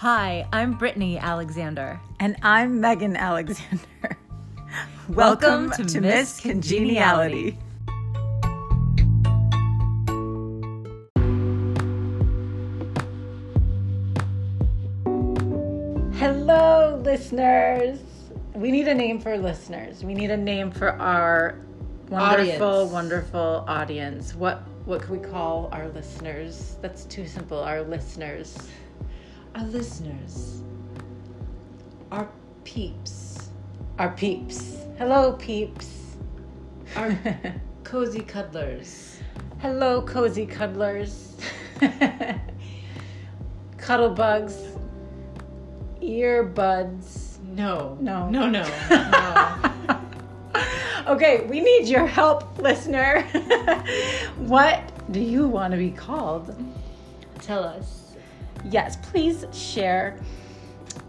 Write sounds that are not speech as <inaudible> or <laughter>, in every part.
Hi, I'm Brittany Alexander. And I'm Megan Alexander. <laughs> Welcome, to, Miss Congeniality. Hello, listeners. We need a name for listeners. We need a name for our wonderful, Audience. wonderful audience. What what can we call our listeners? That's too simple. Our listeners. Our listeners, our peeps, Our peeps. Hello, peeps. our <laughs> cozy cuddlers, Hello, cozy cuddlers. <laughs> Cuddle bugs. Earbuds. no, No. no, no, no. <laughs> okay, we need your help, listener. what do you want to be called? Tell us. Yes, please share.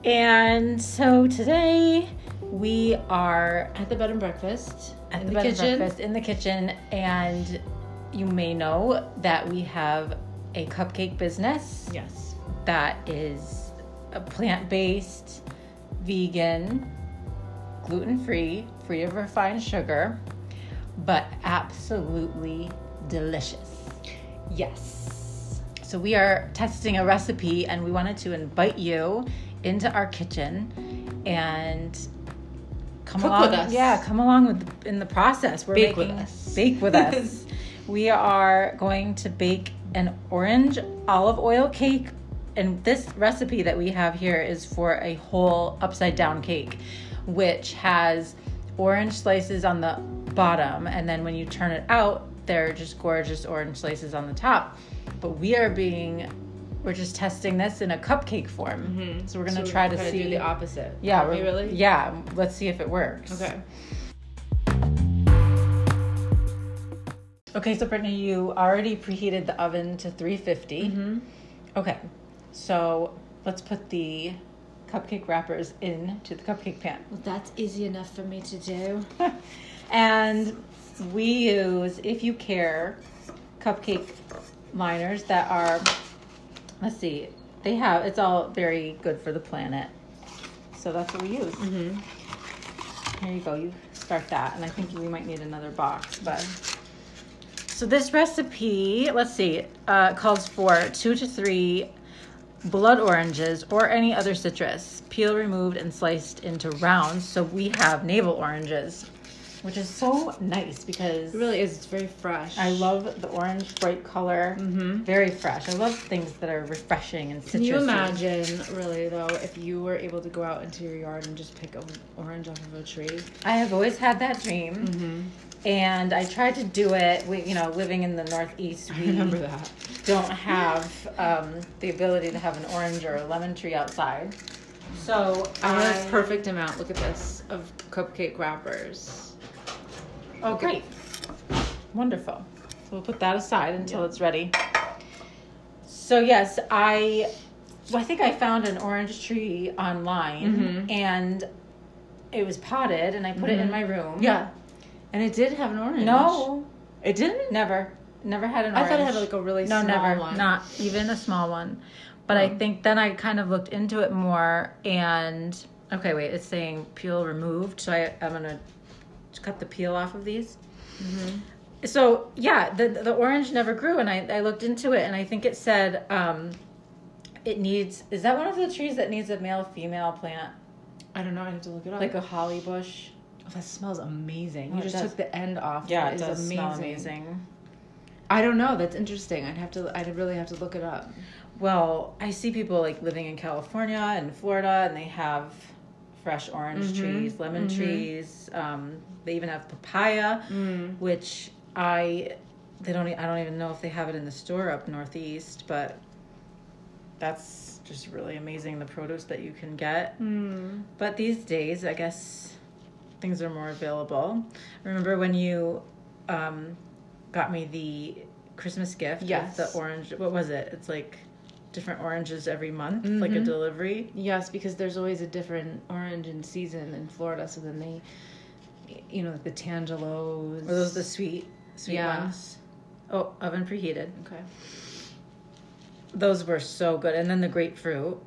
And so today we are At the bed and breakfast, at in the, bed and kitchen. breakfast in the kitchen, and you may know that we have a cupcake business Yes. that is a plant-based, vegan, gluten-free, free of refined sugar, but absolutely delicious. Yes. So we are testing a recipe and we wanted to invite you into our kitchen and come Cook along with us. Yeah, come along with in the process. We're Bake with making us. bake with us. <laughs> we are going to bake an orange olive oil cake and this recipe that we have here is for a whole upside down cake which has orange slices on the bottom and then when you turn it out they're just gorgeous orange slices on the top but we are being we're just testing this in a cupcake form so we're gonna So try to kinda see do the opposite. yeah we we're- really? yeah let's see if it works Okay. okay so brittany you already preheated the oven to 350 Mm-hmm. okay so let's put the cupcake wrappers into the cupcake pan Well, that's easy enough for me to do. <laughs> and we use if you care cupcake liners that are let's see they have it's all very good for the planet. So that's what we use. Mm-hmm. here you go you start that and i think we might need another box but. So this recipe let's see uh, calls for two to three blood oranges or any other citrus peel removed and sliced into rounds. So we have navel oranges which is so nice because It really is. It's very fresh. I love the orange bright color. Mhm. Very fresh. I love things that are refreshing and citrusy. Can you imagine, really though, if you were able to go out into your yard and just pick an orange off of a tree? I have always had that dream, Mm-hmm. and I tried to do it. We, you know, living in the Northeast, I we remember that. don't have um, the ability to have an orange or a lemon tree outside. So I I have perfect amount. Look at this of cupcake wrappers. Oh, great, wonderful. So we'll put that aside until Yeah. it's ready. So yes, I, well, I think I found an orange tree online, Mhm. and it was potted, and I put it in Mhm. my room. Yeah, and it did have an orange. No, it didn't. never, never had an orange. I thought it had like a really no, small never, one. not even a small one. But I Oh. think then I kind of looked into it more, and okay, wait, it's saying peel removed, so I, I'm gonna cut the peel off of these. Mm-hmm. So yeah, the the orange never grew, and I, I looked into it, and I think it said um, it needs. Is that one of the trees that needs a male female plant, I don't know. I have to look it up. like a holly bush? oh, that smells amazing. Oh, you just does. took the end off. Yeah, it is does smell amazing. I don't know. That's interesting. I'd have to. I'd really have to look it up. Well, I see people like living in California and Florida, and they have fresh orange Mhm, trees, lemon mhm. trees. Um, they even have papaya, Mm. which I they don't. I don't even know if they have it in the store up northeast, but that's just really amazing the produce that you can get. Mm. But these days, I guess things are more available. Remember when you um, got me the Christmas gift? with Yes. the orange. What was it? It's like different oranges every month, like a Mhm. delivery. Yes, because there's always a different orange in season in Florida. So then they, you know, like the tangelos. Were those the sweet, sweet Yeah. ones? Oh, oven preheated. Okay. Those were so good. And then the grapefruit.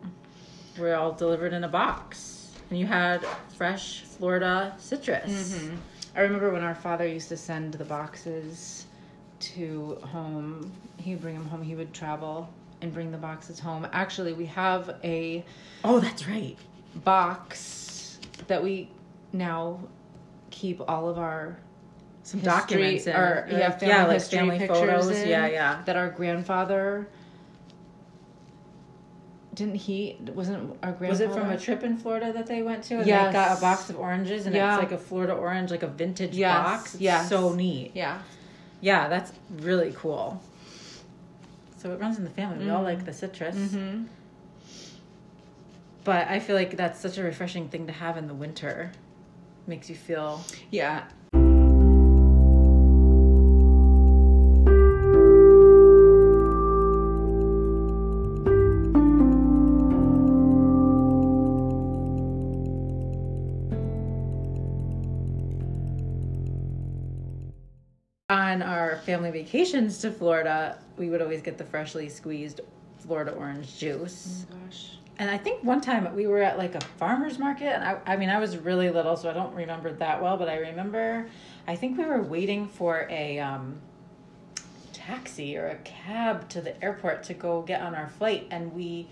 were all delivered in a box, and you had fresh Florida citrus. Mhm. I remember when our father used to send the boxes to home. He would bring them home. He would travel and bring the boxes home. Actually, we have a Oh, that's right. box that we now keep all of our Some history- documents in, or yeah, family yeah, like history family pictures photos. in Yeah, yeah. That our grandfather didn't he wasn't our grandfather Was it from a trip in Florida that they went to? And Yes. they got a box of oranges, and Yeah. it's like a Florida orange, like a vintage Yes, box. It's yes. so neat. Yeah. Yeah, that's really cool. So it runs in the family. We all like the citrus. Mm-hmm. But I feel like that's such a refreshing thing to have in the winter. Makes you feel Yeah. On our family vacations to Florida, we would always get the freshly squeezed Florida orange juice. gosh. And I think one time we were at like a farmer's market, and I, I mean, I was really little, so I don't remember that well, but I remember, I think we were waiting for a um, taxi or a cab to the airport to go get on our flight, and we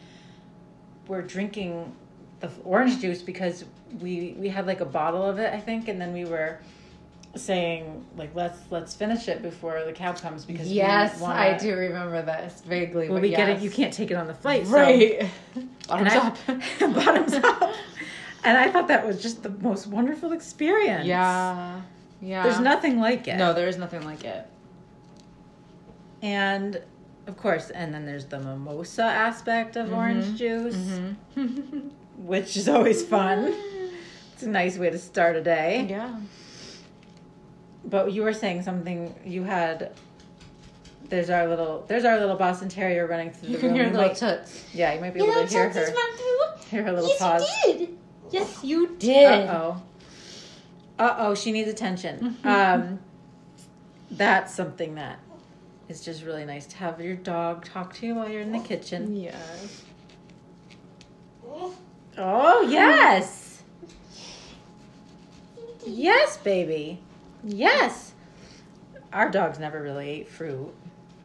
were drinking the orange juice because we we had like a bottle of it, I think, and then we were saying like let's let's finish it before the cab comes because we Yes, wanna- I do remember this vaguely. We'll be yes. getting you can't take it on the flight, so- right. and <laughs> Bottoms I- up. <laughs> bottoms up. And I thought that was just the most wonderful experience. Yeah. Yeah. There's nothing like it. No, there is nothing like it. And of course, and then there's the mimosa aspect of Mm-hmm. orange juice, <laughs> which is always fun. It's a nice way to start a day. yeah. But you were saying something you had there's our little there's our little Boston Terrier running through You the <laughs> can room. hear You little might- toots. yeah, you might be able to hear her hear her little yes, paws. you did. Yes, you did. Uh oh. Uh oh, she needs attention. <laughs> um, that's something that is just really nice to have your dog talk to you while you're in the kitchen. Yes. Oh, yes. Yes, baby. Yes. Our dogs never really ate fruit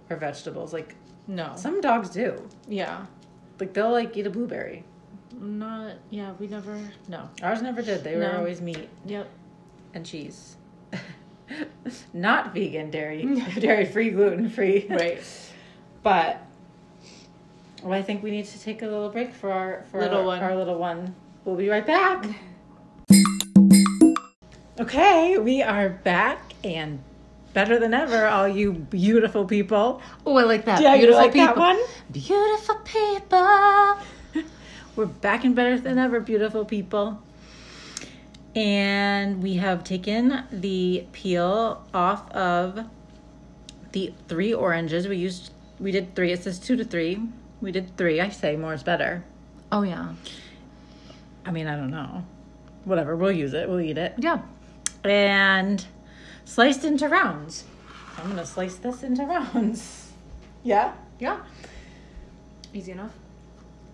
or vegetables. Like No. some dogs do. yeah. Like they'll like eat a blueberry. Not. Yeah. We never. No. Ours never did. They were always meat. Yep. and cheese. <laughs> Not vegan, dairy, <laughs> <laughs> dairy free, gluten free. Right. But well, I think we need to take a little break for our for Little our, one. our little one. We'll be right back. Okay, we are back and better than ever, all you beautiful people. Oh, I like that. Yeah, you Beautiful like people. that one? Beautiful people. <laughs> We're back and better than ever, beautiful people. And we have taken the peel off of the three oranges. We used we did three. It says two to three. We did three. I say more is better. Oh yeah. I mean, I don't know. Whatever. We'll use it. We'll eat it. Yeah. And sliced into rounds. I'm gonna slice this into rounds. Yeah. Yeah. Easy enough.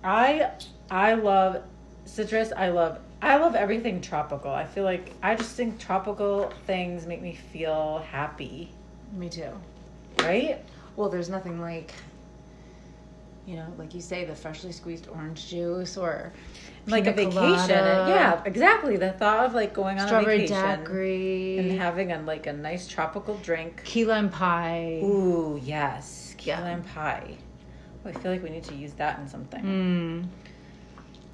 I I love citrus. I love I love everything tropical. I feel like I just think tropical things make me feel happy, Me too. right? Well, there's nothing like, you know, like you say, the freshly squeezed orange juice or Like a vacation. colada, Yeah, exactly. The thought of like going on strawberry a vacation daiquiri, and having a like a nice tropical drink. key lime pie. Ooh, yes. Key Yeah. lime pie. Oh, I feel like we need to use that in something. Mm.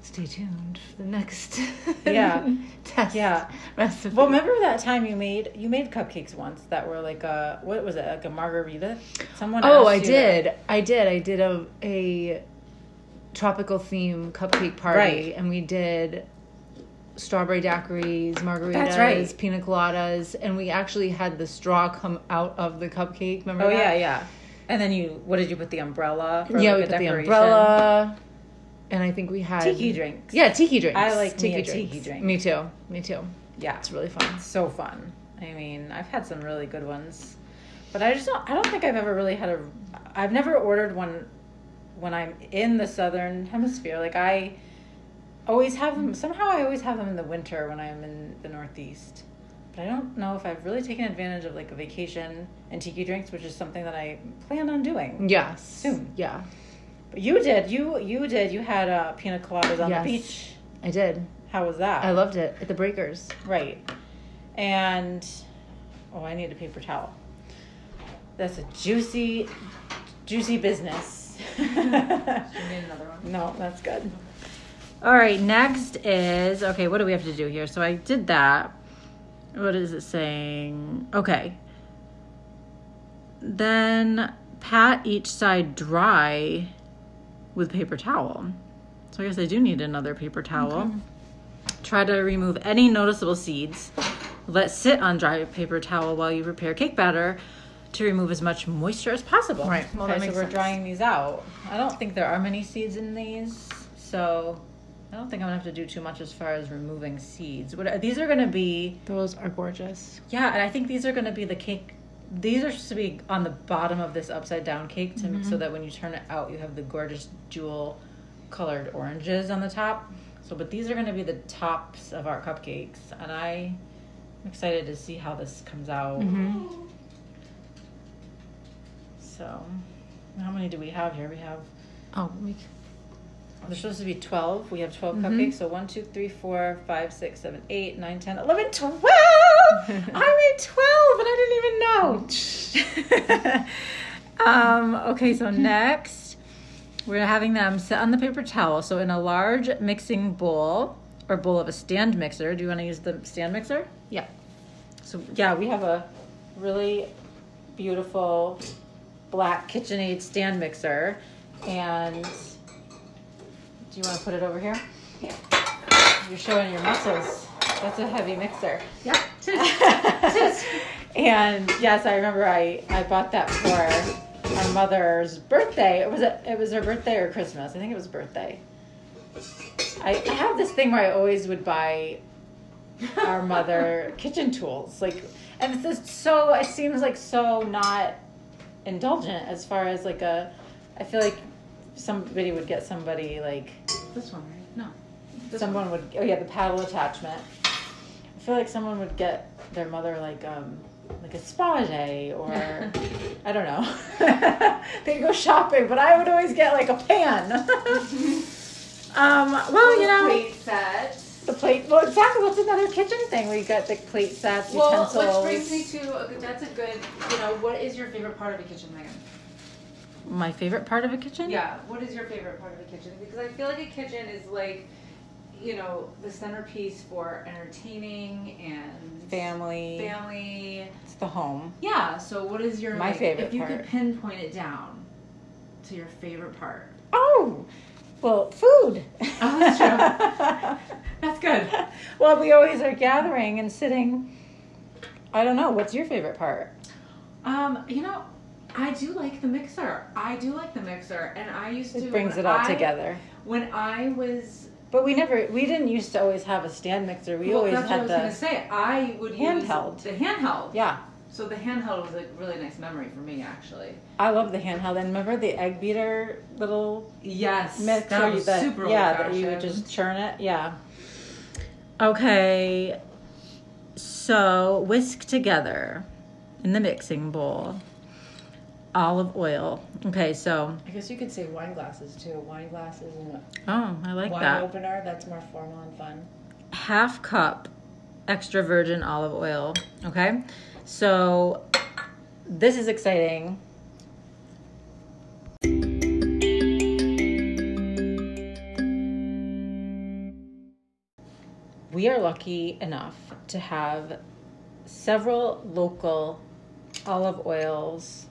Stay tuned for the next <laughs> Yeah. test Yeah. recipe. Well, remember that time you made you made cupcakes once that were like a what was it like a margarita? Someone Oh, I did. I did. I did a a tropical theme cupcake party, Right. and we did strawberry daiquiris, margaritas, right. pina coladas, and we actually had the straw come out of the cupcake. Remember? Oh that? yeah, yeah. And then you, what did you put the umbrella? For yeah. like We put the umbrella, and I think we had Tiki drinks. Yeah, tiki drinks. I like tiki drinks. tiki drink. Me too. Me too. Yeah, It's really fun. so fun. I mean, I've had some really good ones, but I just don't. I don't think I've ever really had a. I've never ordered one when I'm in the southern hemisphere. Like I, always have them. Somehow I always have them in the winter when I'm in the Northeast. But I don't know if I've really taken advantage of like a vacation and tiki drinks, which is something that I plan on doing. Yes. Soon. Yeah. But you did. You you did. You had uh, pina coladas on Yes. the beach. I did. How was that? I loved it at the Breakers. Right. And oh, I need a paper towel. That's a juicy, juicy business. <laughs> another one. no, that's good. All right, next is okay, what do we have to do here? So I did that. What is it saying? Okay. Then pat each side dry with paper towel. So I guess I do need another paper towel. Try to remove any noticeable seeds. Let sit on dry paper towel while you prepare cake batter to remove as much moisture as possible. Right. Well, okay, so we're sense. drying these out. I don't think there are many seeds in these, so I don't think I'm gonna have to do too much as far as removing seeds. What these are gonna be? Those are gorgeous. Yeah, and I think these are gonna be the cake. These are supposed to be on the bottom of this upside down cake to Mm-hmm. so that when you turn it out, you have the gorgeous jewel colored oranges on the top. So, but these are to be the tops of our cupcakes, and I, I'm excited to see how this comes out. Mm-hmm. So, how many do we have here? We have Oh, we, there's supposed to be 12. We have 12 Mhm. cupcakes. So 1, 2, 3, 4, 5, 6, 7, 8, 9, 10, 11, 12! <laughs> I made 12 and I didn't even know. <laughs> um, okay, so next, we're having them sit on the paper towel. So in a large mixing bowl or bowl of a stand mixer. Do you want to use the stand mixer? yeah. So yeah, we have a really beautiful black KitchenAid stand mixer, and do you want to put it over here? Yeah. You're showing your muscles. That's a heavy mixer. Yeah. <laughs> and yes, I remember I I bought that for our mother's birthday. It was a, it was her birthday or Christmas. I think it was birthday. I, I have this thing where I always would buy our mother <laughs> kitchen tools like and it's just so it seems like so not indulgent as far as like a i feel like somebody would get somebody like This one, right? No. This someone would oh yeah the paddle attachment i feel like someone would get their mother like um like a spa day or <laughs> i don't know <laughs> they'd go shopping but i would always get like a pan <laughs> um well you know Plate set. The plate. Well, exactly. What's another kitchen thing? We got the plate sets, Well, utensils. which brings me to a that's a good. You know, what is your favorite part of a kitchen, Megan? My favorite part of a kitchen. Yeah. What is your favorite part of a kitchen? Because I feel like a kitchen is like, you know, the centerpiece for entertaining and Family. Family. It's the home. Yeah. So, what is your My like, favorite If you part. could pinpoint it down to your favorite part. Oh, well, food. Oh, that's true. <laughs> That's good. well, we always are gathering and sitting. I don't know. What's your favorite part? Um, you know, I do like the mixer. I do like the mixer, and I used to. It brings it all I- together. When I was But we never. We didn't used to always have a stand mixer. We well, always that's what I had was the. gonna say. I would handheld. use the handheld. Yeah, So the handheld was a really nice memory for me, actually. I love the handheld. And remember the egg beater little Yes, mixer that was that, super yeah that you would just churn it yeah okay so whisk together in the mixing bowl olive oil okay so I guess you could say wine glasses too. Wine glasses and a oh i like wine that opener. That's more formal and fun. half cup extra virgin olive oil okay so this is exciting we are lucky enough to have several local olive oils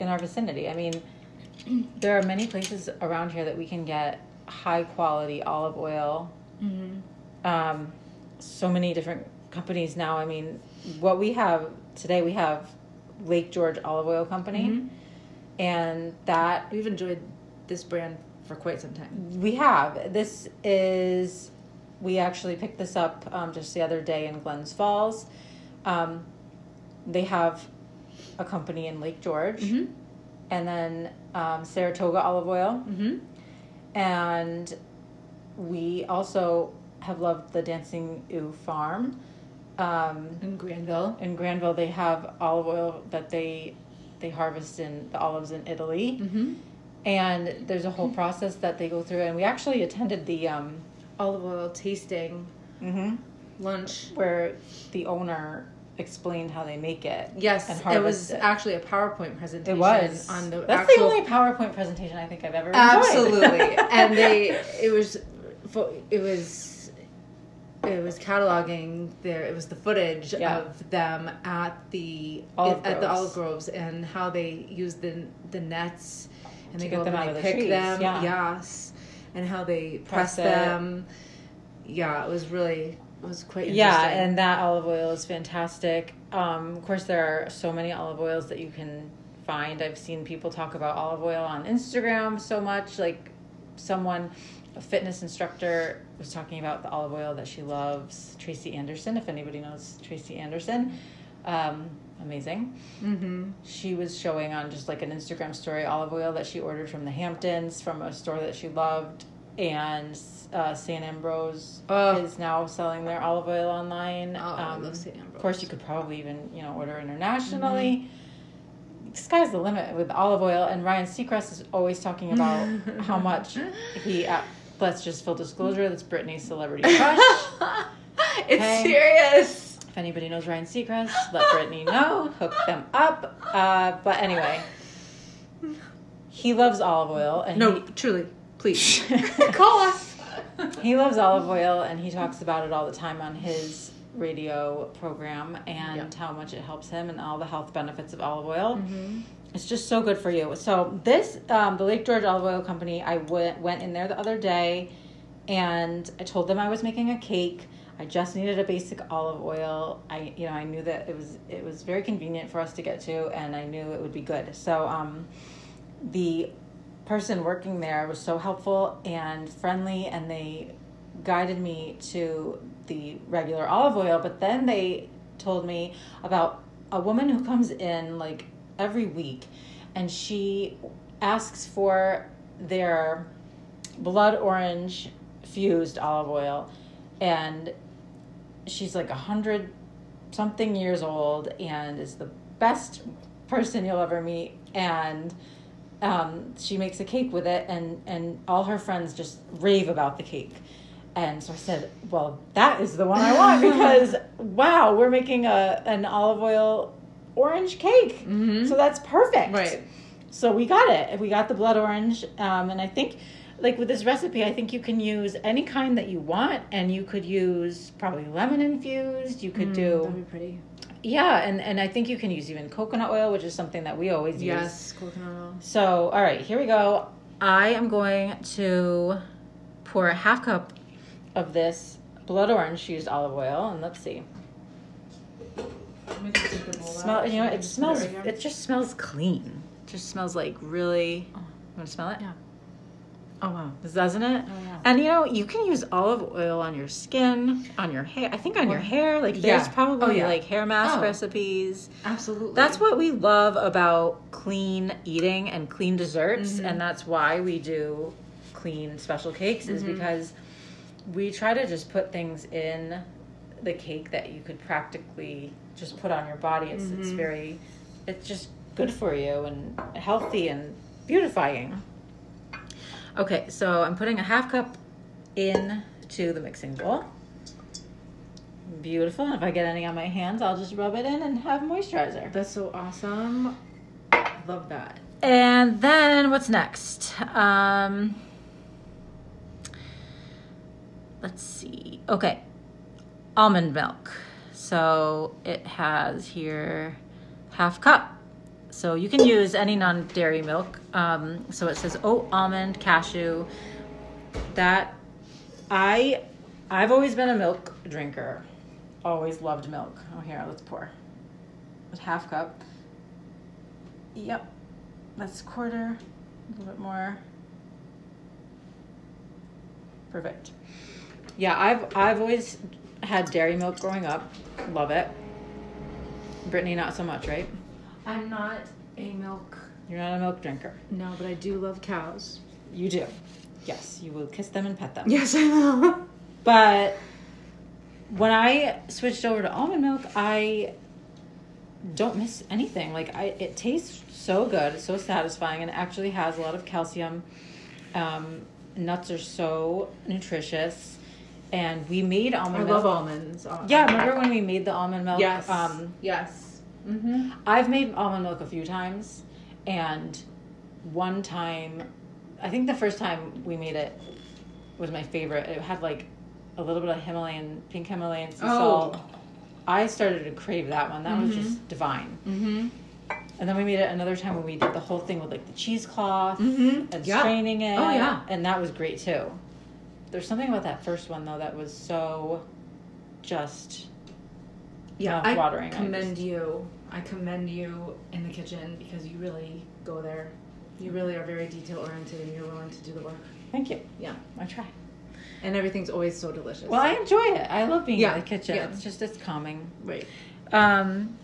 in our vicinity. I mean, <clears throat> there are many places around here that we can get high quality olive oil. Um, so many different companies now. I mean, what we have today, we have Lake George Olive Oil Company, Mhm. and that We've enjoyed this brand for quite some time. we have. This is, we actually picked this up um, just the other day in Glens Falls. Um, they have a company in Lake George, Mm-hmm. and then um, Saratoga Olive Oil, Mm-hmm. and we also have loved the Dancing Ewe Farm. Um, In Granville. in Granville, they have olive oil that they they harvest in the olives in Italy, Mm-hmm. and there's a whole process that they go through. And we actually attended the um, Olive oil tasting lunch. where the owner explained how they make it. Yes, and it was it. actually a PowerPoint presentation. It was on the That's actual the only PowerPoint presentation I think I've ever enjoyed. absolutely and they <laughs> it was it was it was cataloging there it was the footage Yeah. of them at the Olive at the groves. olive groves and how they use the the nets and To they get go them and of they the pick trees, them yeah. yes and how they Press press, them yeah it was really it was quite interesting Yeah, and that olive oil is fantastic. Um, of course, there are so many olive oils that you can find. I've seen people talk about olive oil on Instagram so much. Like someone, a fitness instructor, was talking about the olive oil that she loves. Tracy Anderson, if anybody knows Tracy Anderson, um, amazing. mm-hmm. She was showing on just like an Instagram story olive oil that she ordered from the Hamptons from a store that she loved. And uh, St. Ambrose Oh. is now selling their olive oil online. oh I Um, love St. Of course, you could probably even you know order internationally. Sky's the limit with olive oil, and Ryan Seacrest is always talking about <laughs> how much he. Let's just full disclosure. That's Brittany's celebrity <laughs> crush. it's Okay. serious if anybody knows Ryan Seacrest, let Brittany know. Hook them up. Uh, but anyway, he loves olive oil, and no he, truly please <laughs> call us he loves olive oil and he talks about it all the time on his radio program and Yeah. how much it helps him and all the health benefits of olive oil. Mm-hmm. It's just so good for you. So this, um, the Lake George Olive Oil Company, I went went in there the other day, and I told them I was making a cake. I just needed a basic olive oil. I, you know, I knew that it was it was very convenient for us to get to, and I knew it would be good. So, um, the person working there was so helpful and friendly, and they guided me to the regular olive oil. But then they told me about a woman who comes in like every week, and she asks for their blood orange fused olive oil, and she's like a hundred something years old and is the best person you'll ever meet and um, she makes a cake with it and and all her friends just rave about the cake. And so i said well that is the one i want <laughs> because wow we're making a an olive oil orange cake Mhm. so that's perfect Right. so we got it we got the blood orange um, and i think like with this recipe i think you can use any kind that you want and you could use probably lemon infused you could do that'd be pretty yeah, and, and I think you can use even coconut oil, which is something that we always use. yes coconut oil So, all right, here we go. I am going to pour a half cup of this blood orange fused olive oil, and let's see. Smell, you know, it smells. It just smells clean. It just smells like really. You want to smell it? Yeah. Oh wow, doesn't it? Oh, yeah. And you know, you can use olive oil on your skin, on your hair. I think on your hair. Like yeah. there's probably Oh, yeah. like hair mask Oh. recipes. absolutely That's what we love about clean eating and clean desserts, Mm-hmm. and that's why we do clean special cakes. Is Mm-hmm. because we try to just put things in the cake that you could practically just put on your body. It's Mm-hmm. it's very, it's just good for you and healthy and beautifying. Okay, so I'm putting a half cup in to the mixing bowl. Beautiful. And if I get any on my hands, I'll just rub it in and have moisturizer. that's so awesome love that And then what's next? Um, let's see. Okay, almond milk. So it has here half cup. So you can use any non-dairy milk. Um, so it says oat, almond, cashew. That I I've always been a milk drinker. Always loved milk. Oh here, let's pour. Half cup. Yep. That's quarter, a little bit more. Perfect. Yeah, I've I've always had dairy milk growing up. Love it. Brittany, not so much, right? i'm not a milk You're not a milk drinker. no but i do love cows You do. Yes, you will kiss them and pet them. Yes, I will. <laughs> But when I switched over to almond milk, I don't miss anything. Like I, it tastes so good, it's so satisfying, and actually has a lot of calcium. Um, nuts are so nutritious, and we made almond I almond love milk. almonds. Yeah, remember when we made the almond milk? Yes. Um, yes. Mm-hmm. I've made almond milk a few times, and one time, I think the first time we made it was my favorite. It had like a little bit of Himalayan, pink Himalayan sea Oh. salt. I started to crave that one. That was just divine. Mm-hmm. And then we made it another time when we did the whole thing with like the cheesecloth Mm-hmm. and Yeah. straining it. Oh, yeah. And that was great too. There's something about that first one though that was so just Yeah, I watering. commend you. I commend you in the kitchen because you really go there. You really are very detail oriented and you're willing to do the work. Thank you. Yeah. I try. And everything's always so delicious. Well, I enjoy it. I love being Yeah, in the kitchen. yeah. It's just it's calming. right. Um,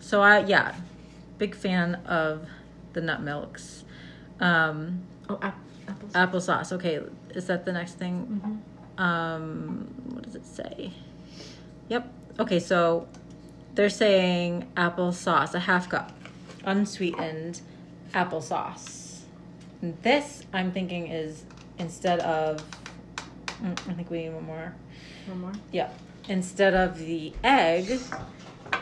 so I yeah, big fan of the nut milks. Um, Oh, ap- apples. applesauce. Okay, is that the next thing? Mhm. Um, what does it say? Yep. Okay, so they're saying applesauce, a half cup, unsweetened applesauce. And this I'm thinking is instead of. mm, I think we need one more. One more. Yeah. Instead of the egg,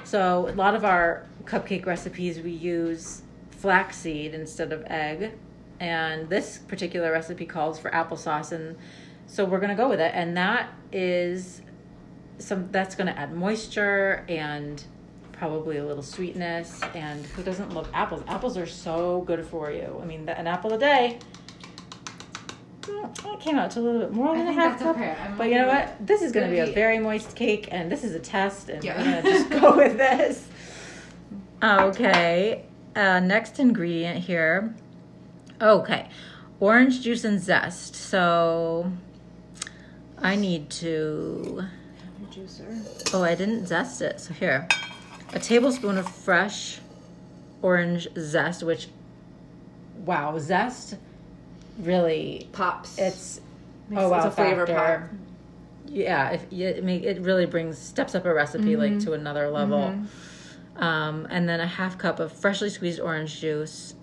so a lot of our cupcake recipes we use flaxseed instead of egg, and this particular recipe calls for applesauce, and so we're gonna go with it, and that is some that's gonna add moisture and probably a little sweetness, and who doesn't love apples? Apples are so good for you. I mean, an apple a day. mm, It came out to a little bit more than a half cup. okay. But you know what? This is going to be a very moist cake, and this is a test, and Yeah. we're going to just go with this. <laughs> Okay. Uh, next ingredient here. Okay. Orange juice and zest. So I need to. Have your juicer. Oh, I didn't zest it. So here. A tablespoon of fresh orange zest, which, wow, zest really Pops. it's Makes- oh wow, it's a flavor factor. Yeah, if, yeah, it make it really brings steps up a recipe like Mm-hmm. to another level. Um, and then a half cup of freshly squeezed orange juice,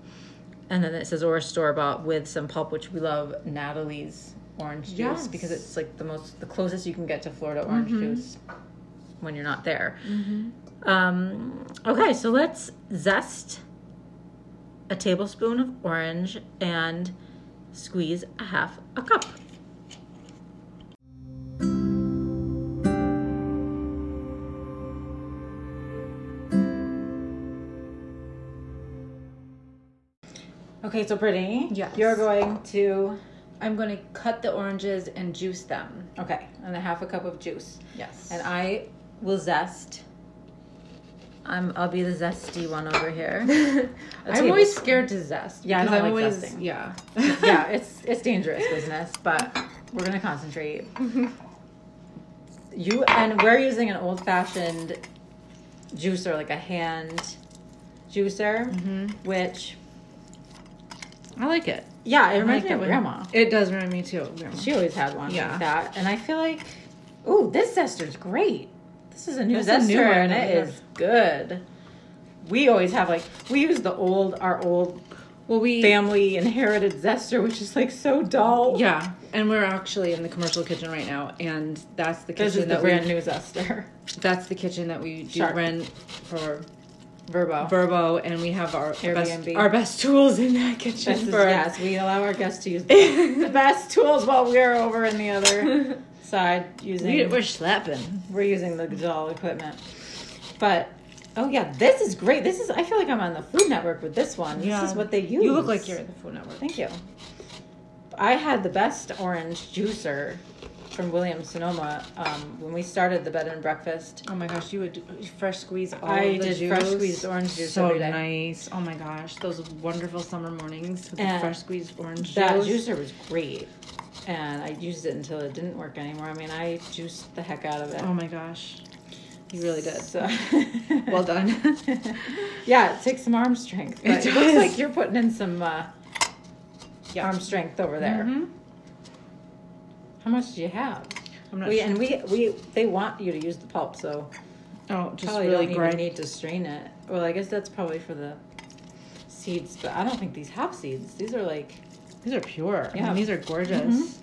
and then it says or store bought with some pulp, which we love Natalie's orange juice Yes. because it's like the most the closest you can get to Florida orange Mm-hmm. juice when you're not there. Um, okay, so let's zest a tablespoon of orange and squeeze a half a cup. Okay, so pretty. Yes. you're going to I'm going to cut the oranges and juice them. okay, and a half a cup of juice, Yes. and I will zest. I'm I'll be the zesty one over here. <laughs> I'm always scared to zest. Yeah, because I'm like always zesting. yeah. <laughs> yeah, it's it's dangerous business, but we're gonna concentrate. You and we're using an old fashioned juicer, like a hand juicer, Mm-hmm. which I like it. yeah, it reminds like me of grandma. It does remind me too. of Grandma. She always had one Yeah. like that, and I feel like, oh, this zester's great. This is a new That's a zester, new one and it we is good. We always have like we use the old our old Well, we family inherited zester, which is like so dull. yeah, and we're actually in the commercial kitchen right now, and that's the kitchen This is the that brand we, new zester. That's the kitchen that we do Shark. rent for Vrbo. Vrbo, and we have our Airbnb. best, our best tools in that kitchen. This is, for yes, we allow our guests to use <laughs> the best tools while we're over in the other <laughs> side using. we, we're slapping. we're using the dull equipment. But oh yeah, this is great. This is I feel like I'm on the Food Network with this one. This is what they use. You look like you're in the Food Network. Thank you. I had the best orange juicer from Williams Sonoma um, when we started the bed and breakfast. Oh my gosh, you would fresh squeeze all I of the did juice. fresh squeezed orange juice So every day. nice. Oh my gosh, those wonderful summer mornings with And the fresh squeezed orange juice. That juice. juicer was great, and I used it until it didn't work anymore. I mean, I juiced the heck out of it. Oh my gosh, you really did. So <laughs> Well done. <laughs> yeah, it takes some arm strength. But It it, looks does. like you're putting in some. Uh, Yeah. arm strength over there. Mhm. How much do you have? I'm not We, sure. and we we they want you to use the pulp, so Oh, just probably really don't grind. even need to strain it. Well, I guess that's probably for the seeds, but I don't think these have seeds. These are like These are pure. Yeah. Yeah, these are gorgeous.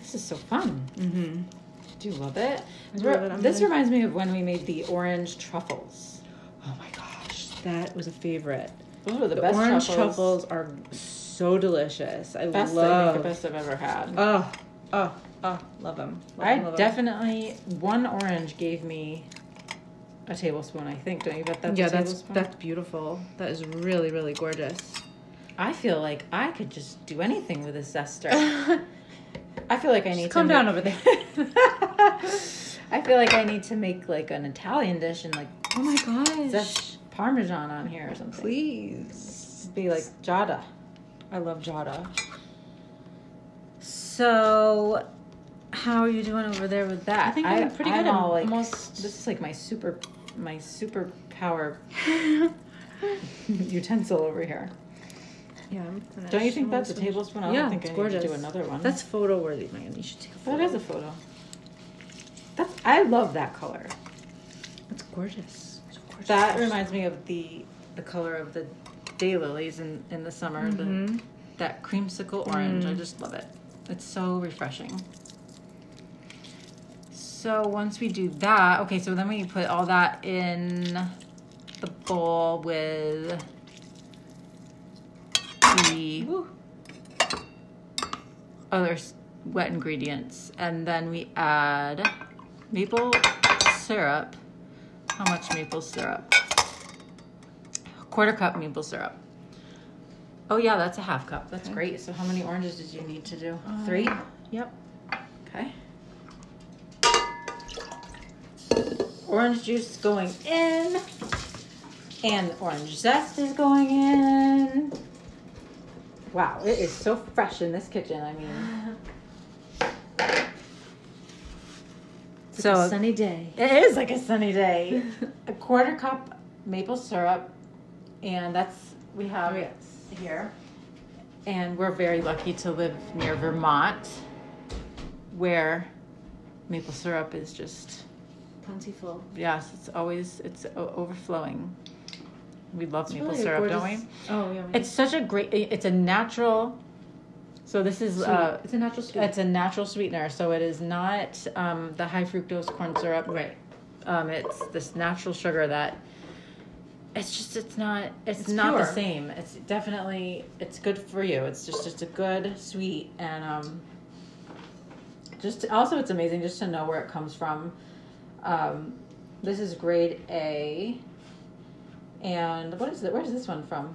this is so fun. Mm-hmm. Do you love it? I do love it. This gonna- reminds me of when we made the orange truffles. Oh my gosh, that was a favorite. Those were the, The, best orange truffles. truffles. are so delicious. I Best, I love. think the best I've ever had. Oh, oh, oh, love them. Love I 'em, love 'em. definitely one orange gave me a tablespoon. I think. Don't you bet that's yeah, a that's tablespoon? that's beautiful. That is really really gorgeous. I feel like I could just do anything with this zester. <laughs> I feel like I need to calm down over there. <laughs> I feel like I need to make like an Italian dish and like oh my gosh! zest Parmesan on here or something. Please, Be like Giada. I love Giada. So, how are you doing over there with that? I think I'm pretty good. I'm all like, almost- This is like my super, my super power <laughs> utensil over here. Yeah, I'm. Don't you think that's a tablespoon? I don't yeah, think it's I gorgeous. need to do another one. That's photo worthy, Megan. You should take a photo. that is a photo. That's I love that color. That's gorgeous. So gorgeous. That reminds me of the the color of the daylilies in in the summer. The Mhm. that creamsicle orange. I Mm. just love it. It's so refreshing. So once we do that, okay, so then we put all that in the bowl with the Woo. other wet ingredients. And then we add maple syrup. How much maple syrup? A quarter cup maple syrup. Oh yeah, that's a half cup. That's Okay. great. So how many oranges did you need to do? Three? Uh, Yep. Okay. Orange juice is going in. And orange zest is going in. Wow, it is so fresh in this kitchen. I mean, It's So- a sunny day. it is like a sunny day. <laughs> a quarter cup maple syrup, and that's we have Oh. Here. And we're very lucky to live near Vermont, where maple syrup is just Plentiful. yes, it's always it's overflowing. We love It's maple really syrup, don't we? Oh yeah. It's such a great. It's a natural. So this is uh, it's a natural sweet. it's a natural sweetener. So it is not um, the high fructose corn syrup. right. Um, it's this natural sugar that. It's just it's not it's, It's not the same. It's definitely it's good for you. It's just just a good sweet and um. Just also it's amazing just to know where it comes from. Um, this is grade A. And what is it? Where's this one from?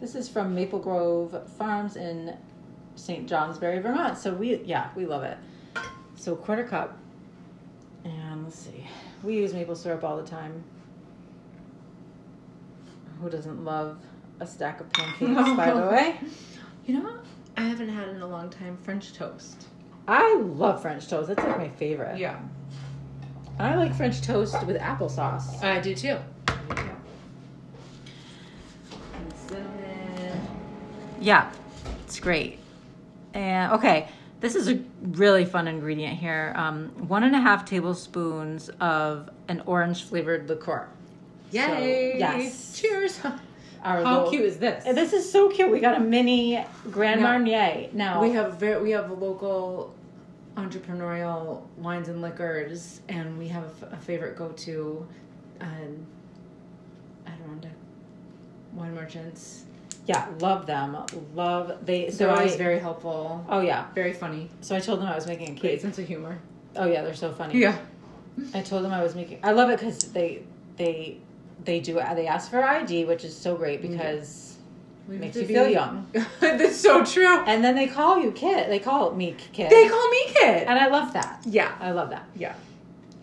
This is from Maple Grove Farms in St. Johnsbury, Vermont. So we, yeah, we love it. So quarter cup. And let's see. We use maple syrup all the time. Who doesn't love a stack of <laughs> pancakes, by the way? You know? I haven't had in a long time French toast. I love French toast. That's like my favorite. Yeah. I like French toast with applesauce. I do too. Yeah, it's great. And okay, this is a really fun ingredient here. Um, one and a half tablespoons of an orange flavored liqueur. Yay! So, yes. Cheers. <laughs> Our How little- cute is this? This is so cute. We got a mini Grand Yeah. Marnier. Now We have very, we have local entrepreneurial wines and liquors, and we have a favorite go to um, Adirondack wine merchants. yeah, love them. Love they. So They're always I- very helpful, Oh yeah. very funny, So I told them I was making a great sense of humor. Oh yeah, they're so funny. Yeah. I told them I was making. I love it because they they they do they ask for ID, which is so great mm-hmm. because We have makes you be- feel young. <laughs> That's so true. And then they call you Kit. They call me Kit. They call me Kit. and I love that. yeah. I love that. Yeah.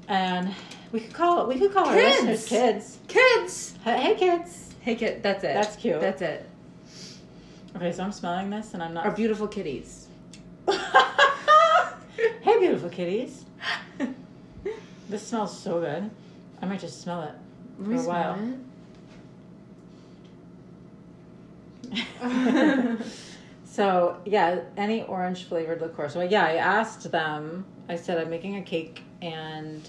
And we could call we could call our Kids. listeners kids. Kids. Hey hey, kids. Hey kid. That's it. That's cute. That's it. Okay, so I'm smelling this and I'm not. Our beautiful kitties. <laughs> hey, beautiful kitties. <laughs> This smells so good. I might just smell it for a while. <laughs> So yeah, any orange flavored liqueur. So yeah, I asked them. I said I'm making a cake, and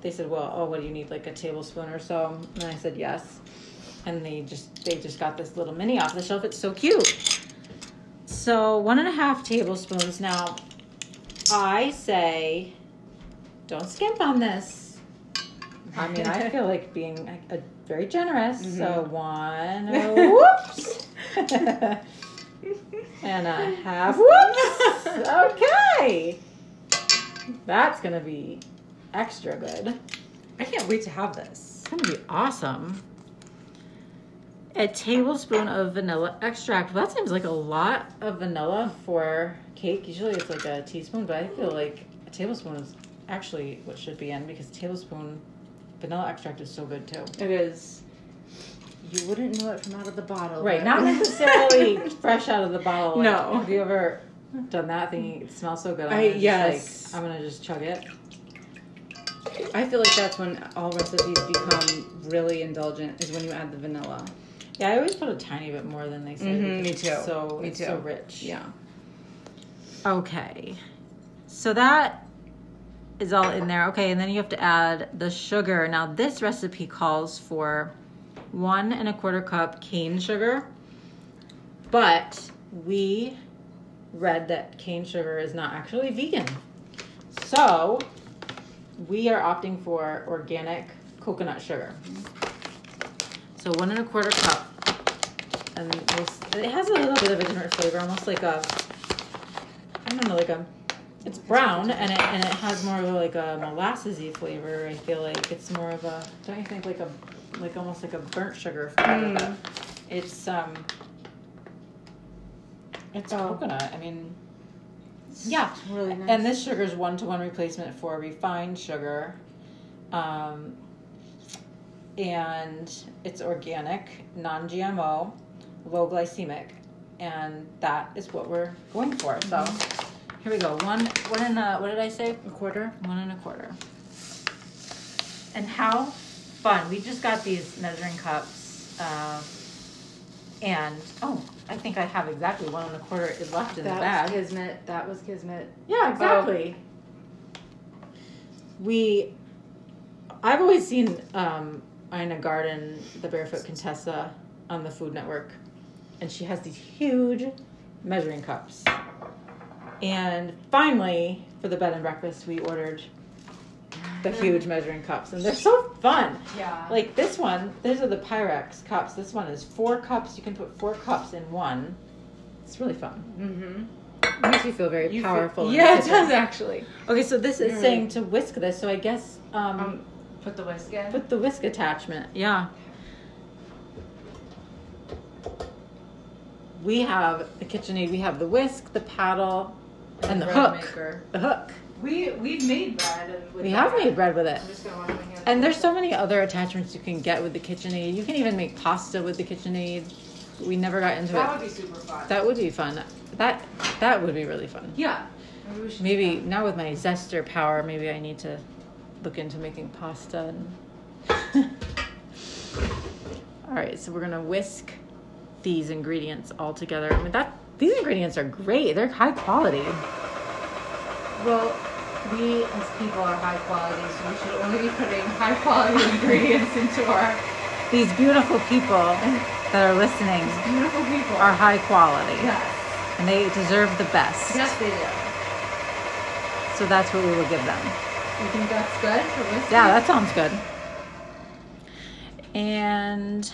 they said, "Well, oh, what do you need? Like a tablespoon or so?" And I said yes. And they just they just got this little mini off the shelf. It's so cute. So one and a half tablespoons. Now, I say, don't skimp on this. I mean, I feel like being a, a very generous. So mm-hmm. one, <laughs> oh, whoops, and a half. Whoops. Okay, that's gonna be extra good. I can't wait to have this. It's gonna be awesome. A tablespoon of vanilla extract. Well, that seems like a lot of vanilla for cake. Usually it's like a teaspoon, but I feel like a tablespoon is actually what should be in because tablespoon vanilla extract is so good too. It is. You wouldn't know it from out of the bottle. Right, not <laughs> necessarily <laughs> fresh out of the bottle. Like, No. Have you ever done that thinking it smells so good? I'm I- yes. Like, I'm gonna just chug it. I feel like that's when all recipes become really indulgent is when you add the vanilla. Yeah, I always put a tiny bit more than they say. Mhm, me too. So Me it's too. so rich. Yeah. Okay. So that is all in there. Okay, and then you have to add the sugar. Now this recipe calls for one and a quarter cup cane sugar, but we read that cane sugar is not actually vegan. So we are opting for organic coconut sugar. So one and a quarter cup. And it has a little bit of a different flavor, almost like a I don't know, like a. It's brown and it and it has more of a, like a molassesy flavor. I feel like it's more of a. Don't you think like a like almost like a burnt sugar flavor? Mm. It's um. It's Oh. coconut. I mean. Yeah, Really nice. and this sugar is one to one replacement for refined sugar. Um, and it's organic, non GMO, low glycemic. And that is what we're going for. So here we go. One one and a what did I say? a quarter. One and a quarter. And how fun. We just got these measuring cups. Um, and oh, I think I have exactly one and a quarter is left in the bag. That was kismet. That was kismet. Yeah, exactly. We, I've always seen um, Ina Garten, the Barefoot Contessa, on the Food Network, and she has these huge measuring cups. And finally, for the bed and breakfast, we ordered the <laughs> huge measuring cups, and they're so fun. Yeah. Like this one, these are the Pyrex cups. This one is four cups. You can put four cups in one. It's really fun. Mm-hmm. It makes you feel very powerful. in the Yeah, it kitchen. does actually. Okay, so this is Really? saying to whisk this. So I guess um, Um, put the whisk in. put the whisk attachment. Yeah. We have the KitchenAid. We have the whisk, the paddle, and the bread hook. maker. The hook. We we've made bread with We have made bread with it. I'm just gonna wash my hands. And there's so many other attachments you can get with the KitchenAid. You can even make pasta with the KitchenAid. We never got into that it. That would be super fun. That would be fun. That that would be really fun. yeah. Maybe we should. do Maybe now with my zester power, maybe I need to look into making pasta. And <laughs> all right, so we're gonna whisk these ingredients all together. I mean that these ingredients are great. They're high quality. Well, we as people are high quality, so we should only be putting high quality <laughs> ingredients into our These beautiful people that are listening beautiful people. are high quality, yes. and they deserve the best. Yes, they do. So that's what we will give them. You think that's good for whiskey? Yeah, that sounds good. And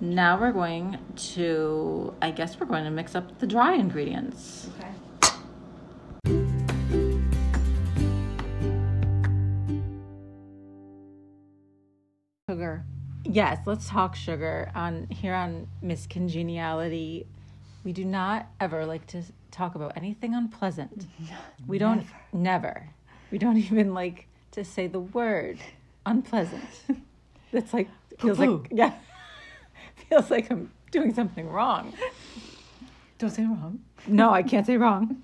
now we're going to, I guess we're going to mix up the dry ingredients. Okay. Sugar. Yes, let's talk sugar. On here on Miss Congeniality, we do not ever like to talk about anything unpleasant. <laughs> we don't never. We don't even like to say the word unpleasant. <laughs> That's like feels Poo-poo. like yeah. Feels like I'm doing something wrong. Don't say wrong. No, I can't say wrong.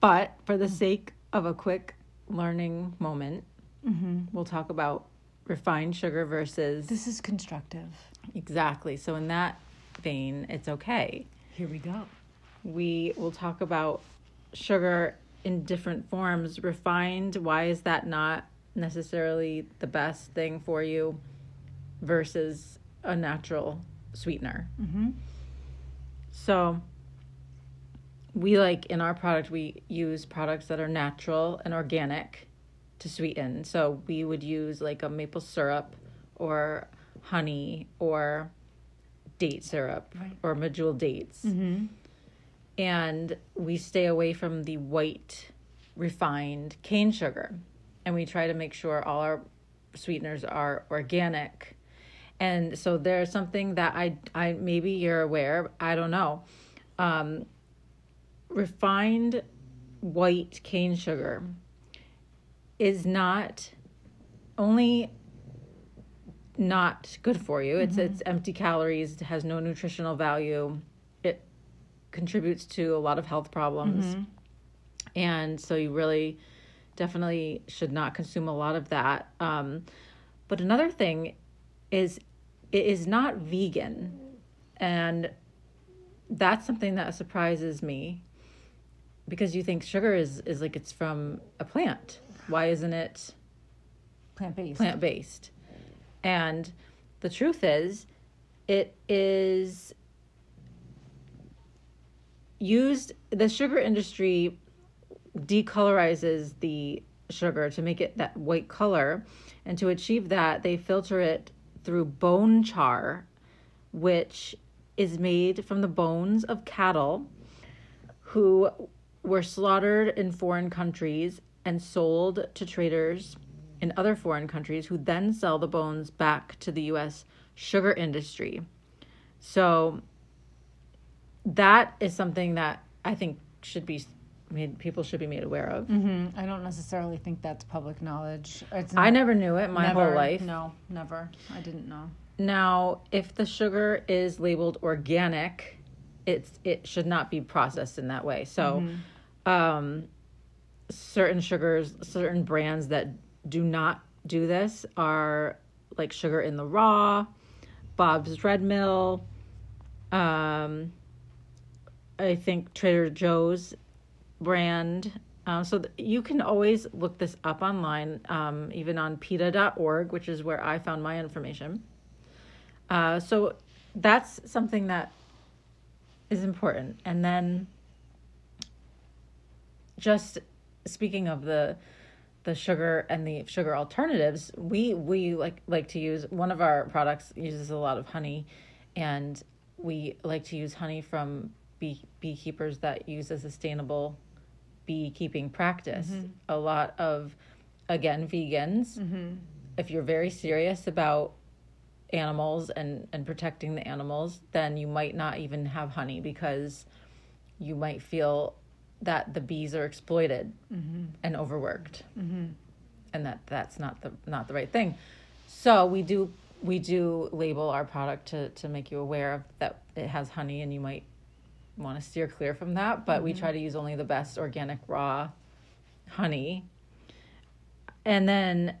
but for the sake of a quick learning moment, Mm-hmm. we'll talk about refined sugar versus This is constructive. exactly. So in that vein, it's okay. Here we go. we will talk about sugar in different forms. Refined, why is that not necessarily the best thing for you versus a natural sweetener? Mm-hmm. So, we like in our product, we use products that are natural and organic to sweeten. So, we would use like a maple syrup or honey or date syrup Right. or medjool dates Mm-hmm. and we stay away from the white refined cane sugar and we try to make sure all our sweeteners are organic and so there's something that i i maybe you're aware i don't know um refined white cane sugar is not only not good for you. It's it's empty calories, it has no nutritional value. It contributes to a lot of health problems. And so you really definitely should not consume a lot of that. Um, but another thing is it is not vegan. And that's something that surprises me because you think sugar is is like it's from a plant. Why isn't it Plant based. plant based. And the truth is, it is used, the sugar industry decolorizes the sugar to make it that white color. And to achieve that, they filter it through bone char, which is made from the bones of cattle who were slaughtered in foreign countries and sold to traders in other foreign countries who then sell the bones back to the US sugar industry. So that is something that I think should be made people should be made aware of. Mm-hmm. I don't necessarily think that's public knowledge. It's I never knew it my whole life. No, never. I didn't know. Now, if the sugar is labeled organic, it's it should not be processed in that way. So, um, certain sugars, certain brands that do not do this are like Sugar in the Raw, Bob's Red Mill. Um, I think Trader Joe's brand. Um, so th- you can always look this up online, um, even on PETA.org, which is where I found my information. Uh, so that's something that is important. And then just speaking of the the sugar and the sugar alternatives, we we like like to use one of our products uses a lot of honey, and we like to use honey from bee beekeepers that use a sustainable beekeeping practice. Mm-hmm. A lot of again vegans. Mm-hmm. If you're very serious about animals and and protecting the animals, then you might not even have honey because you might feel that the bees are exploited mm-hmm. and overworked, and that that's not the not the right thing. So we do we do label our product to to make you aware of that it has honey, and you might want to steer clear from that. But we try to use only the best organic raw honey, and then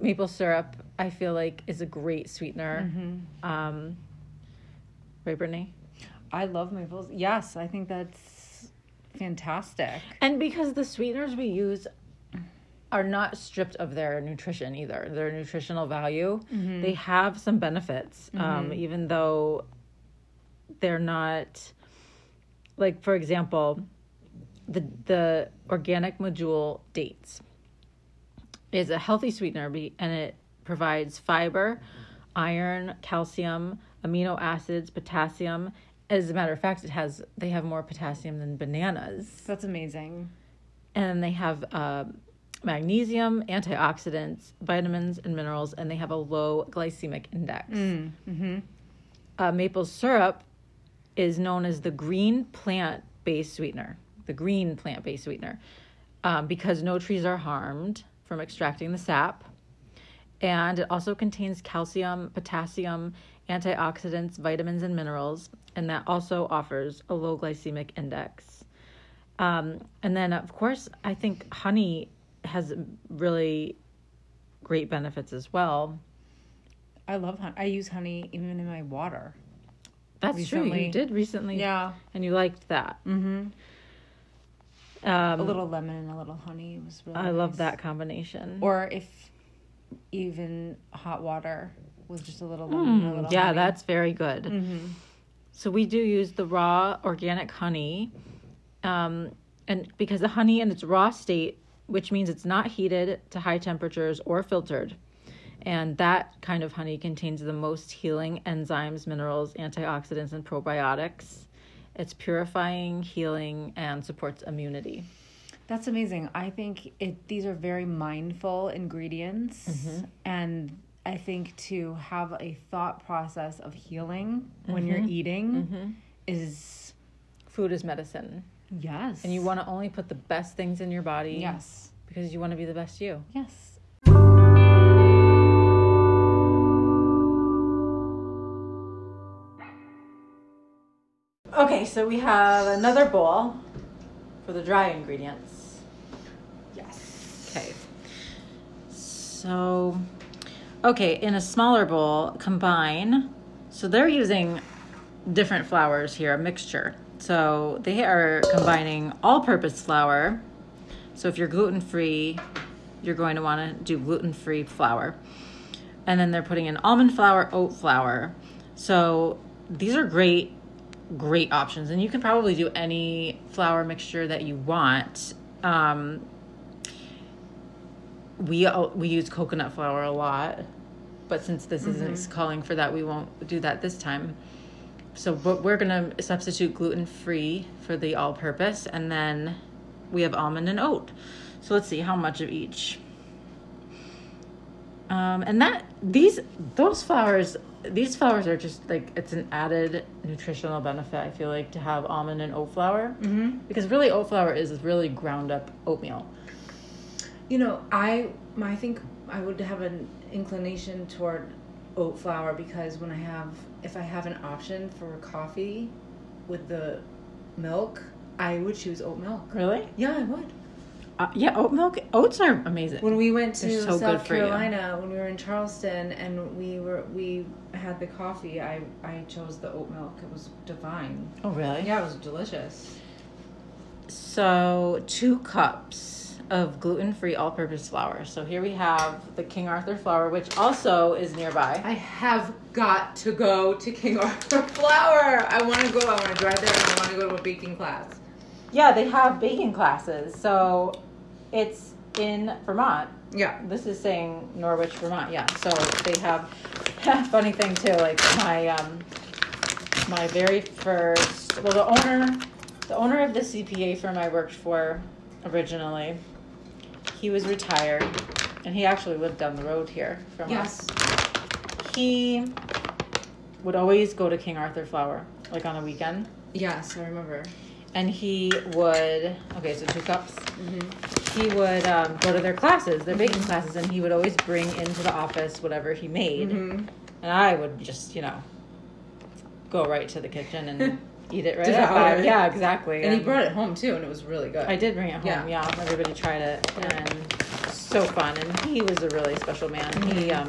maple syrup. I feel like is a great sweetener. Um, right, Brittany? I love maples. Yes, I think that's fantastic. And because the sweeteners we use are not stripped of their nutrition either, their nutritional value, they have some benefits, um, even though they're not like, for example, the the organic medjool dates is a healthy sweetener and it provides fiber, iron, calcium, amino acids, potassium. As a matter of fact, it has they have more potassium than bananas That's amazing. and they have uh, magnesium, antioxidants, vitamins, and minerals, and they have a low glycemic index. Mm-hmm. Uh, maple syrup is known as the green plant based sweetener, the green plant based sweetener, um, because no trees are harmed from extracting the sap. And it also contains calcium, potassium, antioxidants, vitamins, and minerals, and that also offers a low glycemic index. Um, and then, of course, I think honey has really great benefits as well. I love honey. I use honey even in my water. That's true. You did recently. Yeah. And you liked that. Mm-hmm. Um, A little lemon and a little honey was really. I love that combination. Or if even hot water with just a little lemon and a Mm, little yeah, honey. that's very good. Mm-hmm. So we do use the raw organic honey, um, and because the honey in its raw state, which means it's not heated to high temperatures or filtered, and that kind of honey contains the most healing enzymes, minerals, antioxidants, and probiotics. It's purifying, healing, and supports immunity. That's amazing. I think it these are very mindful ingredients Mm-hmm. and I think to have a thought process of healing when you're eating is Food is medicine, yes. and you want to only put the best things in your body. Yes. because you want to be the best you. Yes. Okay, so we have another bowl for the dry ingredients. Yes. Okay. So, okay, in a smaller bowl, combine. So they're using different flours here, a mixture. So they are combining all purpose flour. So if you're gluten free, you're going to want to do gluten free flour. And then they're putting in almond flour, oat flour. So these are great, great options. And you can probably do any flour mixture that you want. Um, we we use coconut flour a lot, but since this isn't calling for that, we won't do that this time. So, but we're gonna substitute gluten free for the all purpose, and then we have almond and oat. So let's see how much of each. Um, and that these those flours these flours are just like it's an added nutritional benefit. I feel like to have almond and oat flour mm-hmm. because really oat flour is really ground up oatmeal. You know, I I think I would have an inclination toward oat flour because when I have if I have an option for coffee with the milk, I would choose oat milk. Really? Yeah, I would. Uh, yeah, oat milk. Oats are amazing. When we went to so South. Carolina, when we were in Charleston, and we were we had the coffee, I I chose the oat milk. It was divine. oh, really? Yeah, it was delicious. So two cups of gluten-free all-purpose flour. So here we have the King Arthur flour, which also is nearby. I have got to go to King <laughs> Arthur Flour. I want to go. I want to drive there, and I want to go to a baking class. Yeah, they have baking classes. So it's in Vermont. Yeah. This is saying Norwich, Vermont. Yeah. So they have <laughs> funny thing too. Like my um, my very first. Well, the owner, the owner of the CPA firm I worked for originally, he was retired, and he actually lived down the road here from us. Yes. He would always go to King Arthur Flour, like on a weekend, Yes, I remember. and he would. Okay, so two cups Mm-hmm. He would um, go to their classes, their baking classes, and he would always bring into the office whatever he made. Mm-hmm. And I would just, you know, go right to the kitchen and <laughs> eat it right it. Yeah, exactly. And he brought it home too, and it was really good. I did bring it home. Yeah. Yeah, everybody tried it, and so fun. And he was a really special man. He um,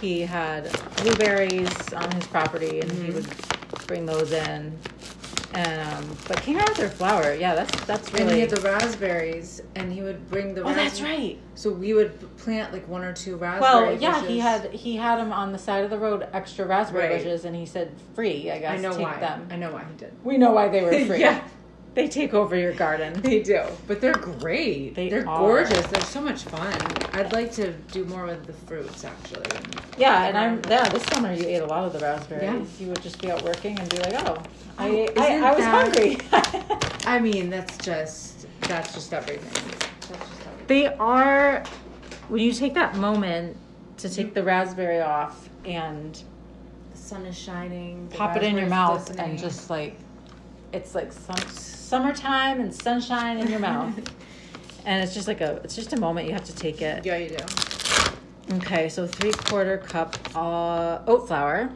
he had blueberries on his property, and he would bring those in. Um, but King Arthur flour, yeah, that's that's really. And he had the raspberries, and he would bring the. oh, that's right. So we would plant like one or two raspberry. Well, yeah, he had he had them on the side of the road, extra raspberry Right. bushes, and he said free. I guess I know take why. them. I know why he did. We know why they were <laughs> free. Yeah. They take over your garden. They do, but they're great. They They are are. gorgeous. They're so much fun. I'd like to do more with the fruits, actually. Yeah, and um, I'm yeah. This summer you ate a lot of the raspberries. Yeah. You would just be out working and be like, oh, I Oh, I, I was that- hungry. <laughs> I mean, that's just that's just everything. That's just everything. they are when you take that moment to take the raspberry off and The sun is shining. pop it in your mouth glistening. and just like it's like some summertime and sunshine in your mouth. <laughs> And it's just like a it's just a moment you have to take it. yeah, you do. Okay, so three quarter cup uh, oat flour.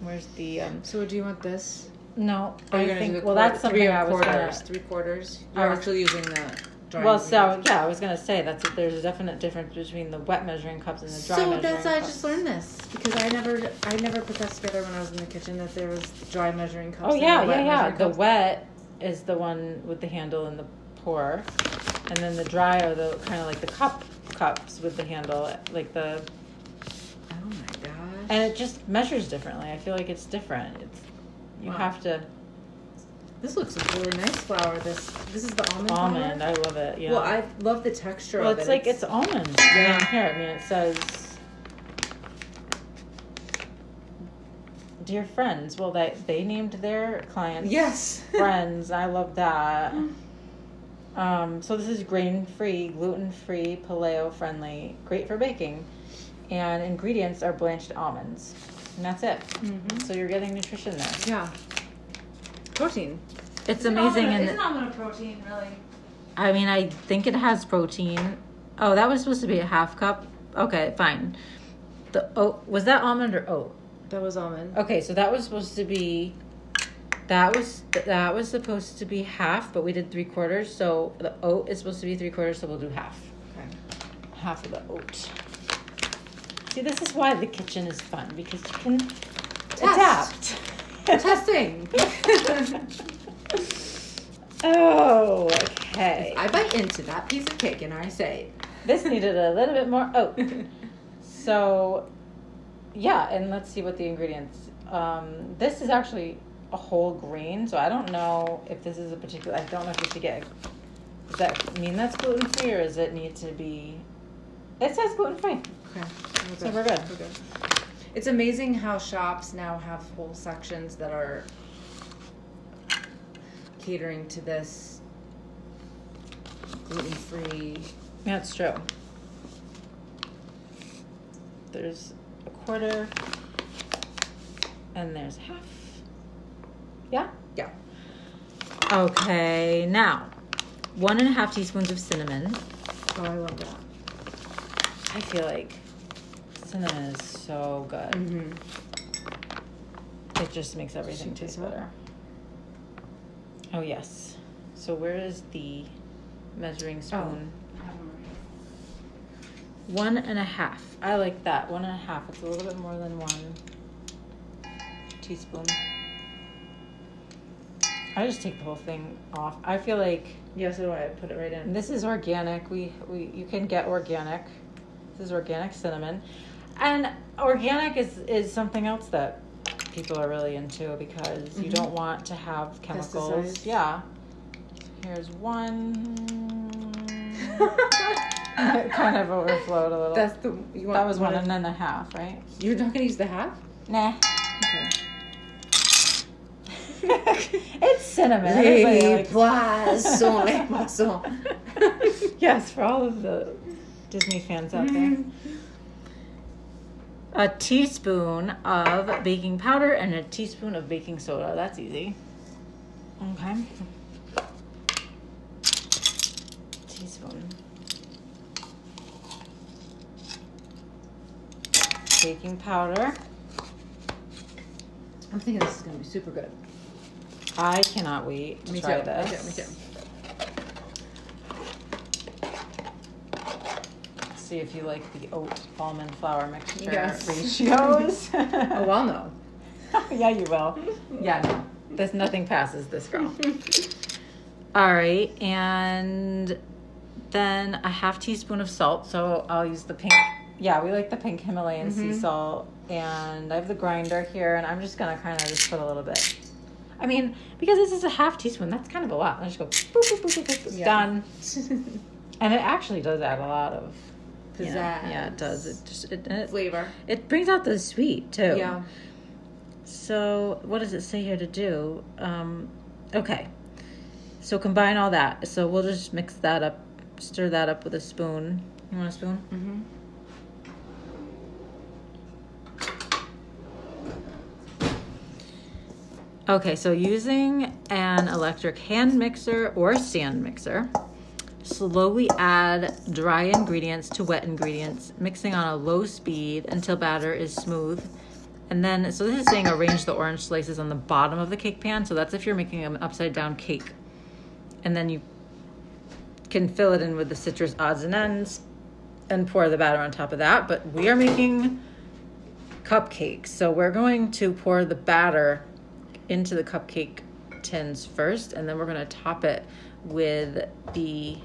Where's the um So, do you want this? no, I think do the well that's three something I was quarters. gonna Three quarters. I You're was- actually using the dry. Well, so yeah, I was gonna say that's there's a definite difference between the wet measuring cups and the dry So measuring that's I cups. just learned this because I never I never put that together when I was in the kitchen that there was dry measuring cups. Oh yeah, yeah, yeah. The cups. wet is the one with the handle and the pour, and then the dry are the kind of like the cup cups with the handle, like the Oh my gosh. and it just measures differently. I feel like it's different. It's you Wow. have to This looks really nice flour. This this is the almond. almond. I love it. Yeah. Well, I love the texture well, of it's it. like it's almond. Yeah. Yeah. Here, I mean, it says. Dear friends, well, that they named their clients yes. <laughs> friends. I love that. <gasps> Um, so this is grain free, gluten free, paleo friendly, great for baking, and ingredients are blanched almonds, and that's it. Mm-hmm. So you're getting nutrition there. Yeah. Protein. It's amazing, and It's almond a protein, really. I mean, I think it has protein. Oh, that was supposed to be a half cup. Okay, fine. The oat was that almond or oat? That was almond. Okay, so that was supposed to be. That was that was supposed to be half, but we did three quarters. So the oat is supposed to be three quarters, so we'll do half. Okay. Half of the oat. See, this is why the kitchen is fun because you can Test. adapt. Testing. <laughs> oh, okay. I bite into that piece of cake and I say, This needed a little bit more oat. <laughs> So, yeah, and let's see what the ingredients. Um, this is actually a whole grain, so I don't know if this is a particular. I don't know if you should get. Does that mean that's gluten free, or does it need to be? It says gluten free. okay, So we're good. We're good. It's amazing how shops now have whole sections that are catering to this gluten free. That's true. There's a quarter, and there's half. Yeah. Yeah. Okay, now one and a half teaspoons of cinnamon. Oh, I love that. I feel like cinnamon is so good. Mm-hmm. It just makes everything taste better. Oh yes. So where is the measuring spoon? One and a half. I like that. One and a half. It's a little bit more than one teaspoon. I just take the whole thing off. I feel like Yes, so do I put it right in. This is organic. We we you can get organic. This is organic cinnamon, and organic is is something else that people are really into because you Mhm. don't want to have chemicals. Pesticides. Yeah. Here's one. <laughs> it kind of overflowed a little. That's the you want. that was one of- and then a half, right? You're not gonna use the half. Nah. Okay. <laughs> it's cinnamon. Likes- poisson, <laughs> poisson. yes, for all of the Disney fans out there. A teaspoon of baking powder and a teaspoon of baking soda. That's easy. Okay. Teaspoon. Baking powder. I'm thinking this is gonna be super good. I cannot wait to Me try too, me this. too, me See if you like the oat almond flour mixture Yes. ratios. Oh, well, no. yeah, you will. Yeah, no. There's nothing passes this girl. All right, and then a half teaspoon of salt. So I'll use the pink. Yeah, we like the pink Himalayan sea Mhm. salt, and I have the grinder here, and I'm just gonna kind of just put a little bit. I mean, because this is a half teaspoon, that's kind of a lot. I just go boop boop boop boop, boop, boop Yeah. done, and it actually does add a lot of you know, Pizzazz. yeah, it does. It just it, it Flavor. it brings out the sweet too. Yeah. So, what does it say here to do? Um, okay. So, combine all that. So, we'll just mix that up, stir that up with a spoon. You want a spoon? Mm-hmm. Okay, so using an electric hand mixer or stand mixer, slowly add dry ingredients to wet ingredients, mixing on a low speed until batter is smooth. And then, so this is saying arrange the orange slices on the bottom of the cake pan. So that's if you're making an upside down cake. And then you can fill it in with the citrus odds and ends and pour the batter on top of that. But we are making cupcakes. So we're going to pour the batter into the cupcake tins first and then we're going to top it with the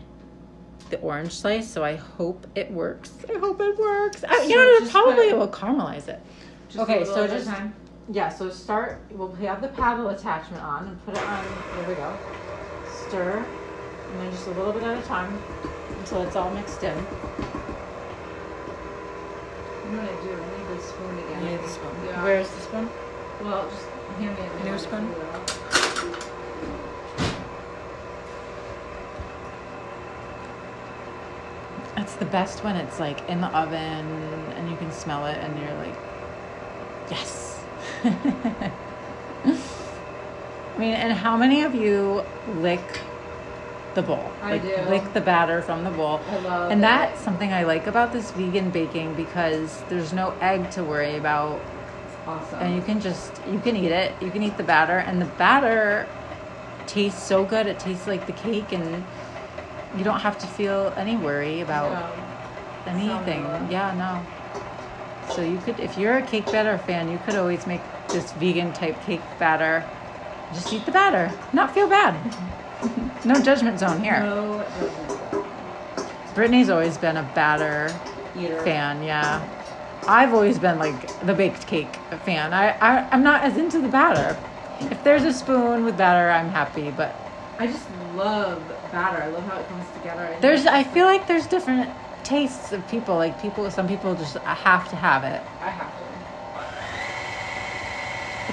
the orange slice. So I hope it works. I hope it works. I, you So know, just probably put- it will caramelize it. Just Okay, so just- time. Yeah, so start, we'll have the paddle attachment on and put it on, there we go. Stir, and then just a little bit at a time until it's all mixed in. You know what I do? I need the spoon again. You need the spoon. Yeah. Where's the spoon? Well, just hand me a New one, spoon? if you will. It's the best when it's like in the oven and you can smell it and you're like, yes. <laughs> I mean, and how many of you lick the bowl? I like, do. Lick the batter from the bowl. I love And it. that's something I like about this vegan baking because there's no egg to worry about Awesome. and you can just you can eat it you can eat the batter and the batter tastes so good it tastes like the cake and you don't have to feel any worry about No. anything yeah no so you could if you're a cake batter fan you could always make this vegan type cake batter just eat the batter not feel bad <laughs> no judgment zone here No judgment. brittany's always been a batter Eater. fan, yeah. I've always been like the baked cake fan. I, I I'm not as into the batter. If there's a spoon with batter, I'm happy. But I just love batter. I love how it comes together. I there's I feel like there's different tastes of people. Like people, some people just have to have it. I have to.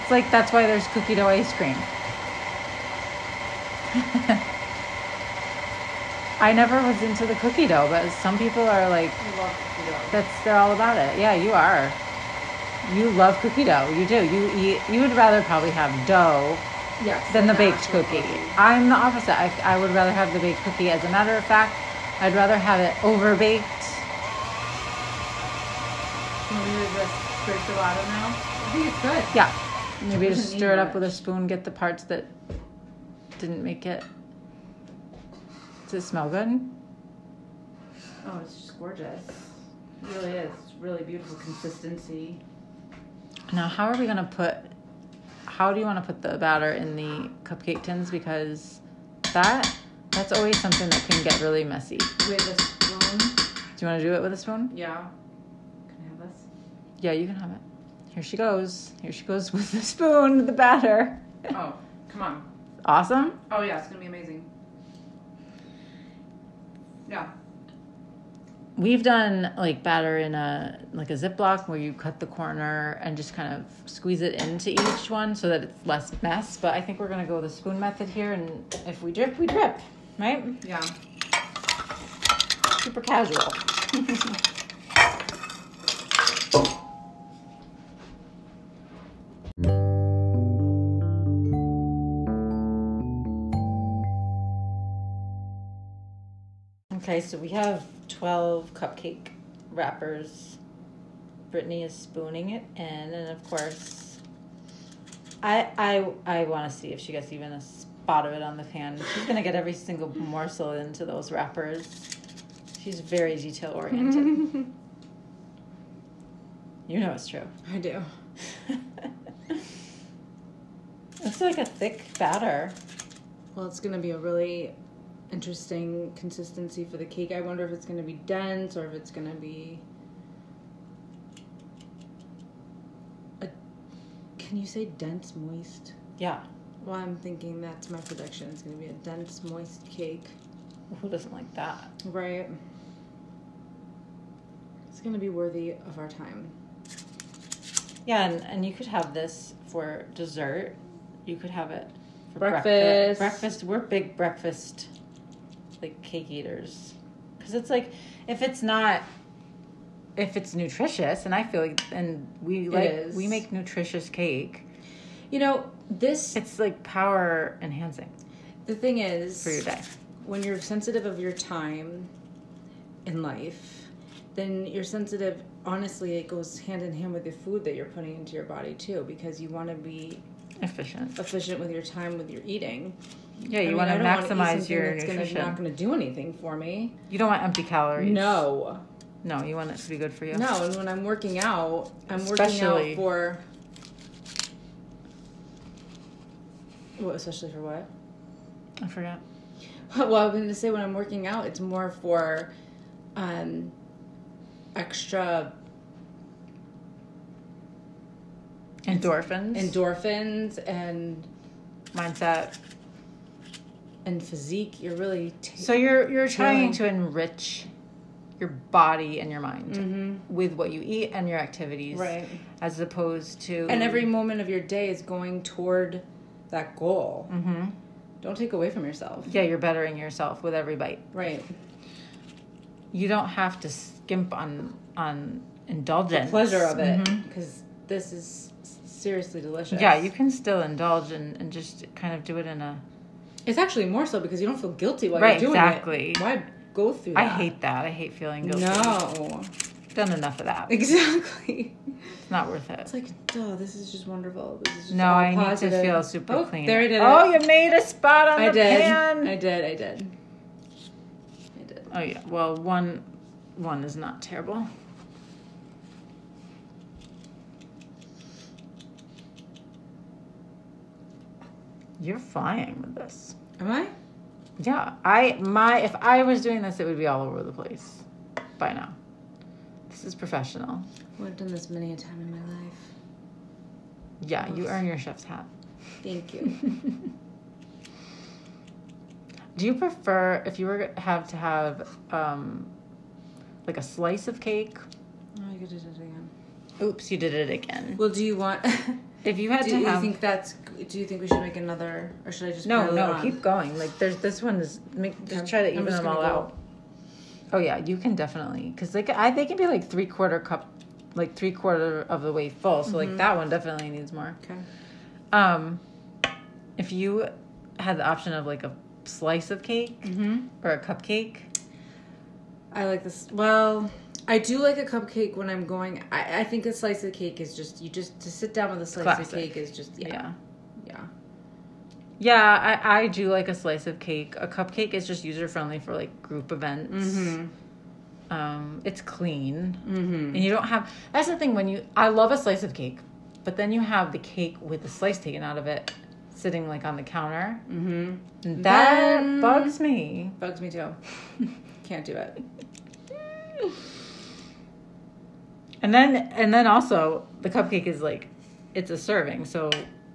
It's like that's why there's cookie dough ice cream. I never was into the cookie dough, but some people are like I love cookie dough. That's they're all about it. Yeah, you are. You love cookie dough. You do. You eat. You would rather probably have dough Yes. than the baked cookie. I'm the opposite. I, I would rather have the baked cookie. As a matter of fact, I'd rather have it over baked. Can we this scrape the bottom now? I think it's good. Yeah. Maybe just stir it up with a spoon. Get the parts that didn't make it. Does it smell good? Oh, it's just gorgeous. It really is. It's really beautiful consistency. Now, how are we gonna put? How do you want to put the batter in the cupcake tins? Because that that's always something that can get really messy. With a spoon. Do you want to do it with a spoon? Yeah. Can I have this? Yeah, you can have it. Here she goes. Here she goes <laughs> with the spoon, the batter. Oh, come on. Awesome. Oh yeah, it's gonna be amazing. Yeah. We've done like batter in a like a Ziploc where you cut the corner and just kind of squeeze it into each one so that it's less mess. But I think we're gonna go the spoon method here, and if we drip, we drip, right? Yeah. Super casual. <laughs> Okay, so we have 12 cupcake wrappers. Brittany is spooning it in, and of course, I I I want to see if she gets even a spot of it on the pan. She's gonna get every single morsel into those wrappers. She's very detail oriented. <laughs> you know it's true. I do. <laughs> It's like a thick batter. Well, it's gonna be a really interesting consistency for the cake. I wonder if it's gonna be dense or if it's gonna be. A, can you say dense, moist? Yeah. Well, I'm thinking that's my prediction. It's gonna be a dense, moist cake. Who doesn't like that? Right. It's gonna be worthy of our time. Yeah, and, and you could have this for dessert. You could have it for Breakfast. Breakfast. We're big breakfast, like cake eaters, because it's like if it's not, if it's nutritious, and I feel like, and we like we make nutritious cake. You know, this. It's like power enhancing The thing is, for your day. when you're sensitive of your time in life, then you're sensitive. Honestly, it goes hand in hand with the food that you're putting into your body too, because you want to be Efficient. efficient with your time with your eating. Yeah, you want to I don't wanna maximize your that's gonna, not going to do anything for me. you don't want empty calories. No, No, you want it to be good for you. no. And when I'm working out, I'm Especially- working out for. What, especially for what? I forgot. <laughs> Well, I was going to say when I'm working out, it's more for um, extra Endorphins. endorphins and mindset. And physique. You're really ta- So you're you're trying to enrich your body and your mind Mhm. with what you eat and your activities, right. As opposed to And every moment of your day is going toward that goal. Mm-hmm. Don't take away from yourself. Yeah, you're bettering yourself with every bite. Right. You don't have to skimp on on indulgence. Pleasure of it because this is seriously delicious. Yeah, you can still indulge and, and just kind of do it in a. It's actually more so because you don't feel guilty while Right, you're doing it. exactly. it. Why go through that? I hate that. I hate feeling guilty. No. Done enough of that. Exactly. It's not worth it. It's like, duh, this is just wonderful. This is just No, I need positive. to feel super oh, clean. There I did Oh, it. you made a spot on I the did. pan. I did. I did. I did. Oh yeah. Well, one one is not terrible. You're flying with this. Am I? Yeah, I my if I was doing this, it would be all over the place by now. This is professional. I would have done this many a time in my life. Yeah, you earn your chef's hat. Thank you. <laughs> Do you prefer if you were have to have um, like a slice of cake? oh, I did it again. Oops, you did it again. Well, do you want? <laughs> If you had do to you have think that's? Do you think we should make another, or should I just? no, no, on? keep going. Like there's this one is make just try to even them all go- out. Oh yeah, you can definitely because like I they can be like three quarter cup, like three quarter of the way full. So Mm-hmm. like that one definitely needs more. Okay. Um, if you had the option of like a slice of cake Mm-hmm. or a cupcake, I like this. Well, I do like a cupcake when I'm going. I, I think a slice of cake is just you just to sit down with a slice of cake is just yeah yeah. yeah. Yeah, I, I do like a slice of cake. A cupcake is just user friendly for like group events. Mm-hmm. Um, it's clean, Mm-hmm. and you don't have. That's the thing when you. I love a slice of cake, but then you have the cake with the slice taken out of it, sitting like on the counter. Mm-hmm. And that Then- bugs me. Bugs me too. <laughs> Can't do it. <laughs> And then and then also the cupcake is like, it's a serving, so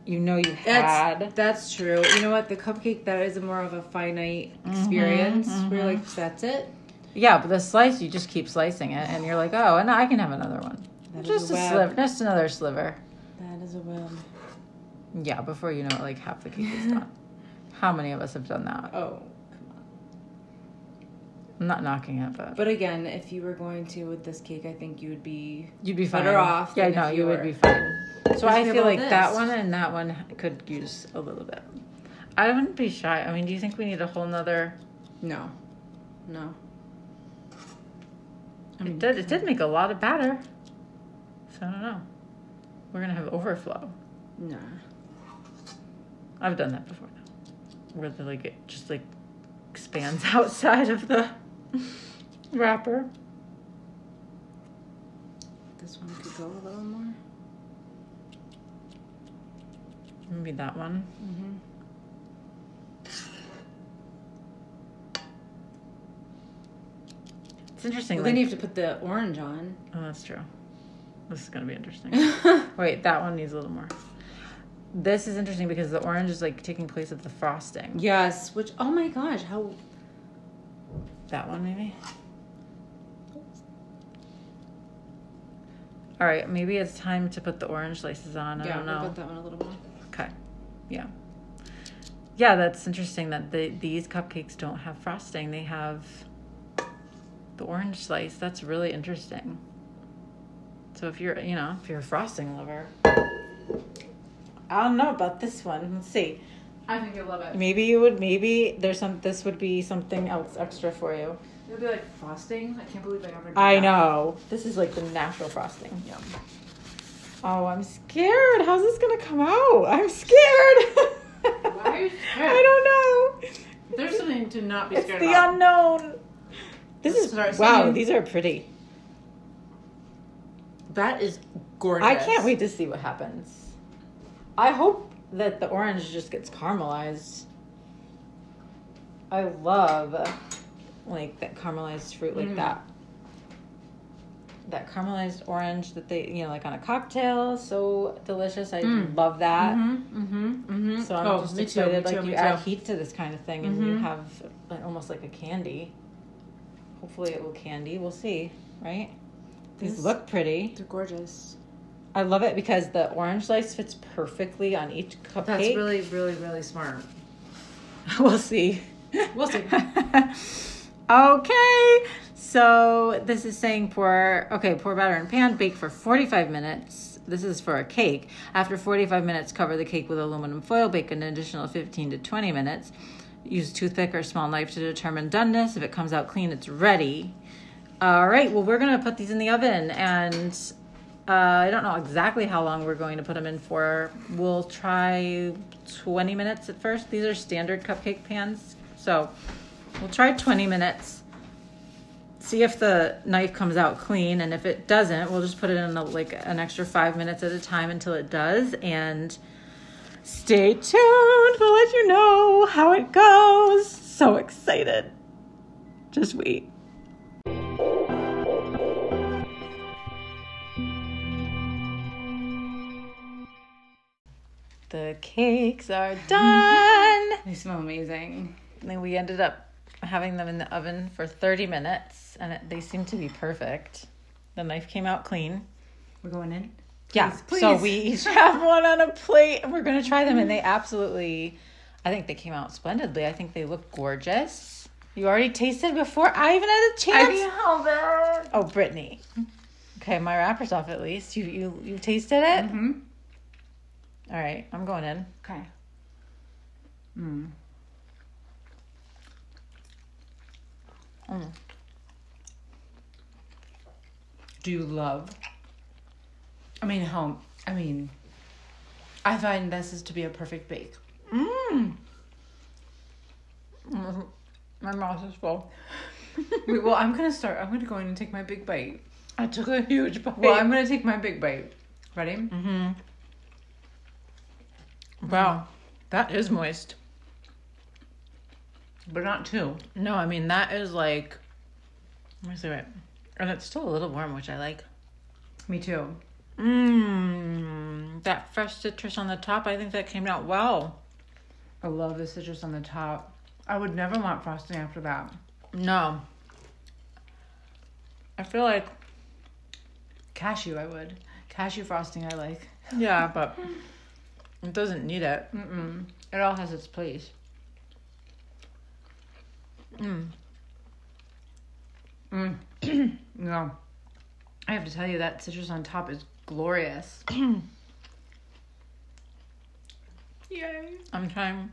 you know you That's had. that's true. You know what? The cupcake that is more of a finite mm-hmm, experience. Where you're mm-hmm. like that's it. Yeah, but the slice you just keep slicing it, and you're like, oh, and I can have another one. That just a a sliver, just another sliver. That is a win. Yeah, before you know it, like half the cake is done. <laughs> How many of us have done that? Oh. I'm not knocking it, but But again, if you were going to with this cake, I think you would be you'd be fine. better off Yeah, than no, if you you would were- be fine. So I feel like that one and that one could use a little bit. I wouldn't be shy. I mean, do you think we need a whole nother? no, no. I It did. It did make a lot of batter. So I don't know. We're gonna have overflow. Nah. I've done that before. Where the like it just like expands <laughs> outside of the wrapper. This one could go a little more. Maybe that one. Mm-hmm. It's interesting. Well, then you have to put the orange on. oh, that's true. This is gonna be interesting. <laughs> Wait, that one needs a little more. This is interesting because the orange is like taking place of the frosting. yes. Which oh my gosh, how That one maybe. All right, maybe it's time to put the orange laces on. I yeah. don't we'll know. put that one a little more. Okay. Yeah. Yeah, that's interesting that the, these cupcakes don't have frosting. They have the orange slice. That's really interesting. So if you're, you know, if you're a frosting lover, I don't know about this one. Let's see. I think you'll love it. Maybe you would. Maybe there's some. This would be something else extra for you. It'll be like frosting. I can't believe I ever. Did I that. know. This is like the natural frosting. Yeah. Oh, I'm scared. How's this gonna come out? I'm scared. Why are you scared? <laughs> I don't know. There's something to not be It's scared the about. unknown. This is Start wow. singing. These are pretty. That is gorgeous. I can't wait to see what happens. I hope that the orange just gets caramelized. I love like that caramelized fruit like Mm. that. That caramelized orange that they, you know, like on a cocktail, so delicious. I Mm. love that. Mm-hmm. Mm-hmm. Mm-hmm. So I'm oh, just too. excited. me like too, you add too. heat to this kind of thing, and you Mhm. have like, almost like a candy. Hopefully, it will candy. We'll see, right? These This- look pretty. They're gorgeous. I love it because the orange slice fits perfectly on each cupcake. That's really, really, really smart. <laughs> we'll see. We'll see. <laughs> okay, so this is saying pour. Okay, pour batter in pan, bake for forty-five minutes. This is for a cake. After forty-five minutes, cover the cake with aluminum foil. Bake an additional fifteen to twenty minutes. Use toothpick or small knife to determine doneness. If it comes out clean, it's ready. All right. Well, we're gonna put these in the oven, and uh, I don't know exactly how long we're going to put them in for. We'll try 20 minutes at first. These are standard cupcake pans, so we'll try 20 minutes. See if the knife comes out clean, and if it doesn't, we'll just put it in a, like an extra five minutes at a time until it does. And stay tuned. We'll let you know how it goes. So excited. Just wait. The cakes are done. <laughs> They smell amazing. And then we ended up having them in the oven for 30 minutes, and it, they seem to be perfect. The knife came out clean. We're going in. Yeah. Please, So we each <laughs> have one on a plate, and we're gonna try them, and they absolutely, I think they came out splendidly. I think they look gorgeous. You already tasted before I even had a chance. Oh, Brittany. Okay, my wrapper's off at least. You you you tasted it. Mm-hmm. All right, I'm going in. Okay. Mm. Mm. Do you love? I mean, home. I mean, I find this is to be a perfect bake. Mmm. My mouth is full. <laughs> Wait, well, I'm gonna start. I'm gonna go in and take my big bite. I took a huge bite. Well, I'm gonna take my big bite. Ready? Mm-hmm. Wow, mm-hmm. that is moist. But not too. No, I mean that is like. Let me see it, and it's still a little warm, which I like. Me too. Mmm, that fresh citrus on the top. I think that came out well. I love the citrus on the top. I would never want frosting after that. No, I feel like Cashew, I would. Cashew frosting, I like. yeah, but <laughs> it doesn't need it. Mm-mm. It all has its place. Mm. Mm. <clears throat> no. I have to tell you that citrus on top is glorious. <clears throat> Yay. I'm trying.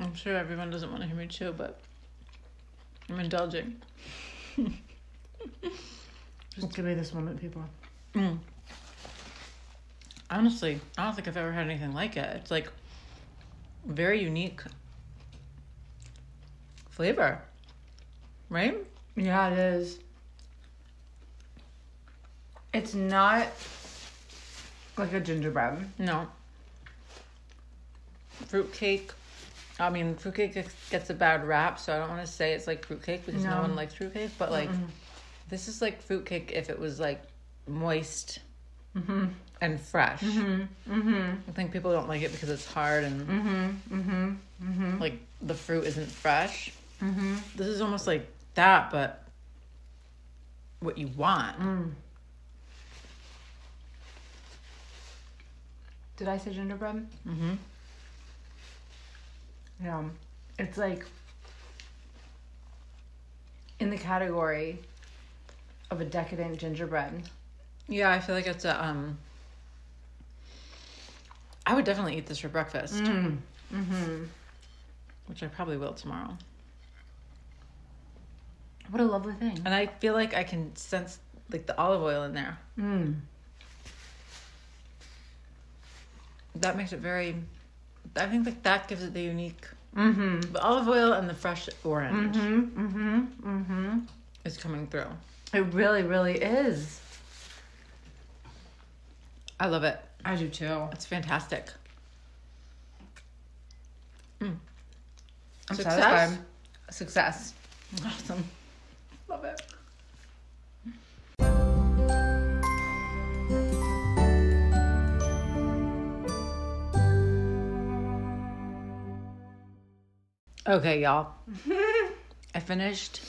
I'm sure everyone doesn't want to hear me chew, but I'm indulging. <laughs> Just give me this moment, people. Mm. Honestly, I don't think I've ever had anything like it. It's like very unique flavor, right? Yeah, it is. It's not like a gingerbread. No. Fruitcake. I mean, fruitcake gets- a bad rap, so I don't want to say it's like fruitcake because no, No. one likes fruitcake. But like, Mm-mm. this is like fruitcake if it was like moist Mm-hmm. and fresh. Mm-hmm. Mm-hmm. I think people don't like it because it's hard and Mm-hmm. Like the fruit isn't fresh. Mm-hmm. This is almost like that, but what you want. Mm. Did I say gingerbread? Mm-hmm. Yeah. It's like in the category of a decadent gingerbread. Yeah, I feel like it's a um. I would definitely eat this for breakfast, Mm. Mm-hmm. which I probably will tomorrow. What a lovely thing. And I feel like I can sense like the olive oil in there. Mm. that makes it very. I think like that gives it the unique Mm-hmm. the olive oil and the fresh orange Mm-hmm. Mm-hmm. Mm-hmm. is coming through. It really, really is. I love it. I do too. It's fantastic. Mm. I'm Success? satisfied. Success. Awesome. Love it. Okay, y'all. <laughs> I finished.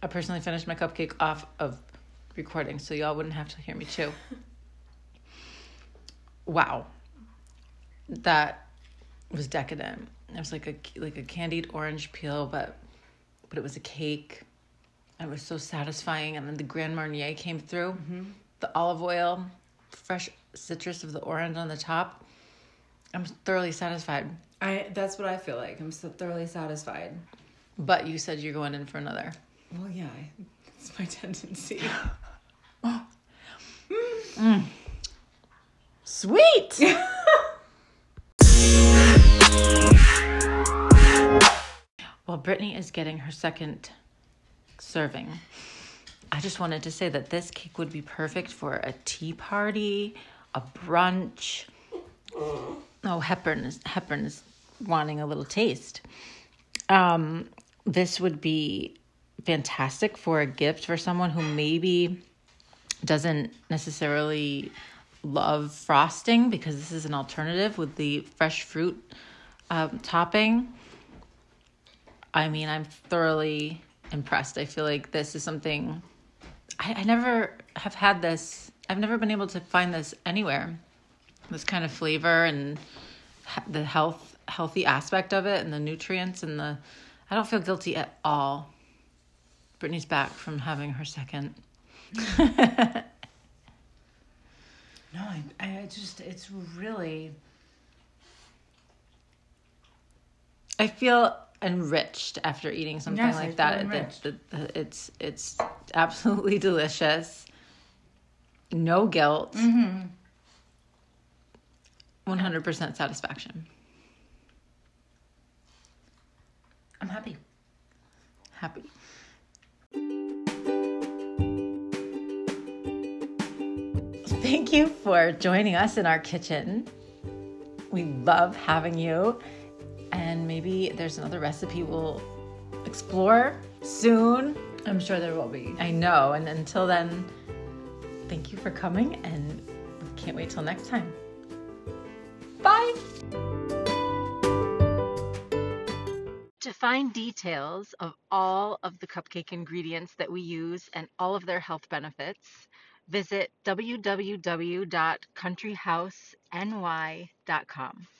I personally finished my cupcake off of recording, so y'all wouldn't have to hear me chew. <laughs> Wow, that was decadent. It was like a like a candied orange peel, but but it was a cake. It was so satisfying, and then the Grand Marnier came through, mm-hmm. the olive oil, fresh citrus of the orange on the top. I'm thoroughly satisfied. I that's what I feel like. I'm so thoroughly satisfied. But you said you're going in for another. Well, yeah, <laughs> it's my tendency. <gasps> <gasps> Mm. Mm. Sweet. <laughs> While Brittany is getting her second serving, I just wanted to say that this cake would be perfect for a tea party, a brunch. Oh, Hepburn is Hepburn is wanting a little taste. Um, this would be fantastic for a gift for someone who maybe doesn't necessarily love frosting because this is an alternative with the fresh fruit um, topping. I mean, I'm thoroughly impressed. I feel like this is something I, I never have had this. I've never been able to find this anywhere. This kind of flavor and the health, healthy aspect of it, and the nutrients and the. I don't feel guilty at all. Brittany's back from having her second. <laughs> No, I, I just, it's really, I feel enriched after eating something Yes, like that. It- enriched. it- it- it's it's absolutely <laughs> delicious. No guilt. Mm-hmm. One hundred percent satisfaction. I'm happy. Happy. Thank you for joining us in our kitchen. We love having you. And maybe there's another recipe we'll explore soon. I'm sure there will be. I know. And until then, thank you for coming and can't wait till next time. Bye. To find details of all of the cupcake ingredients that we use and all of their health benefits, visit www.countryhouseny.com.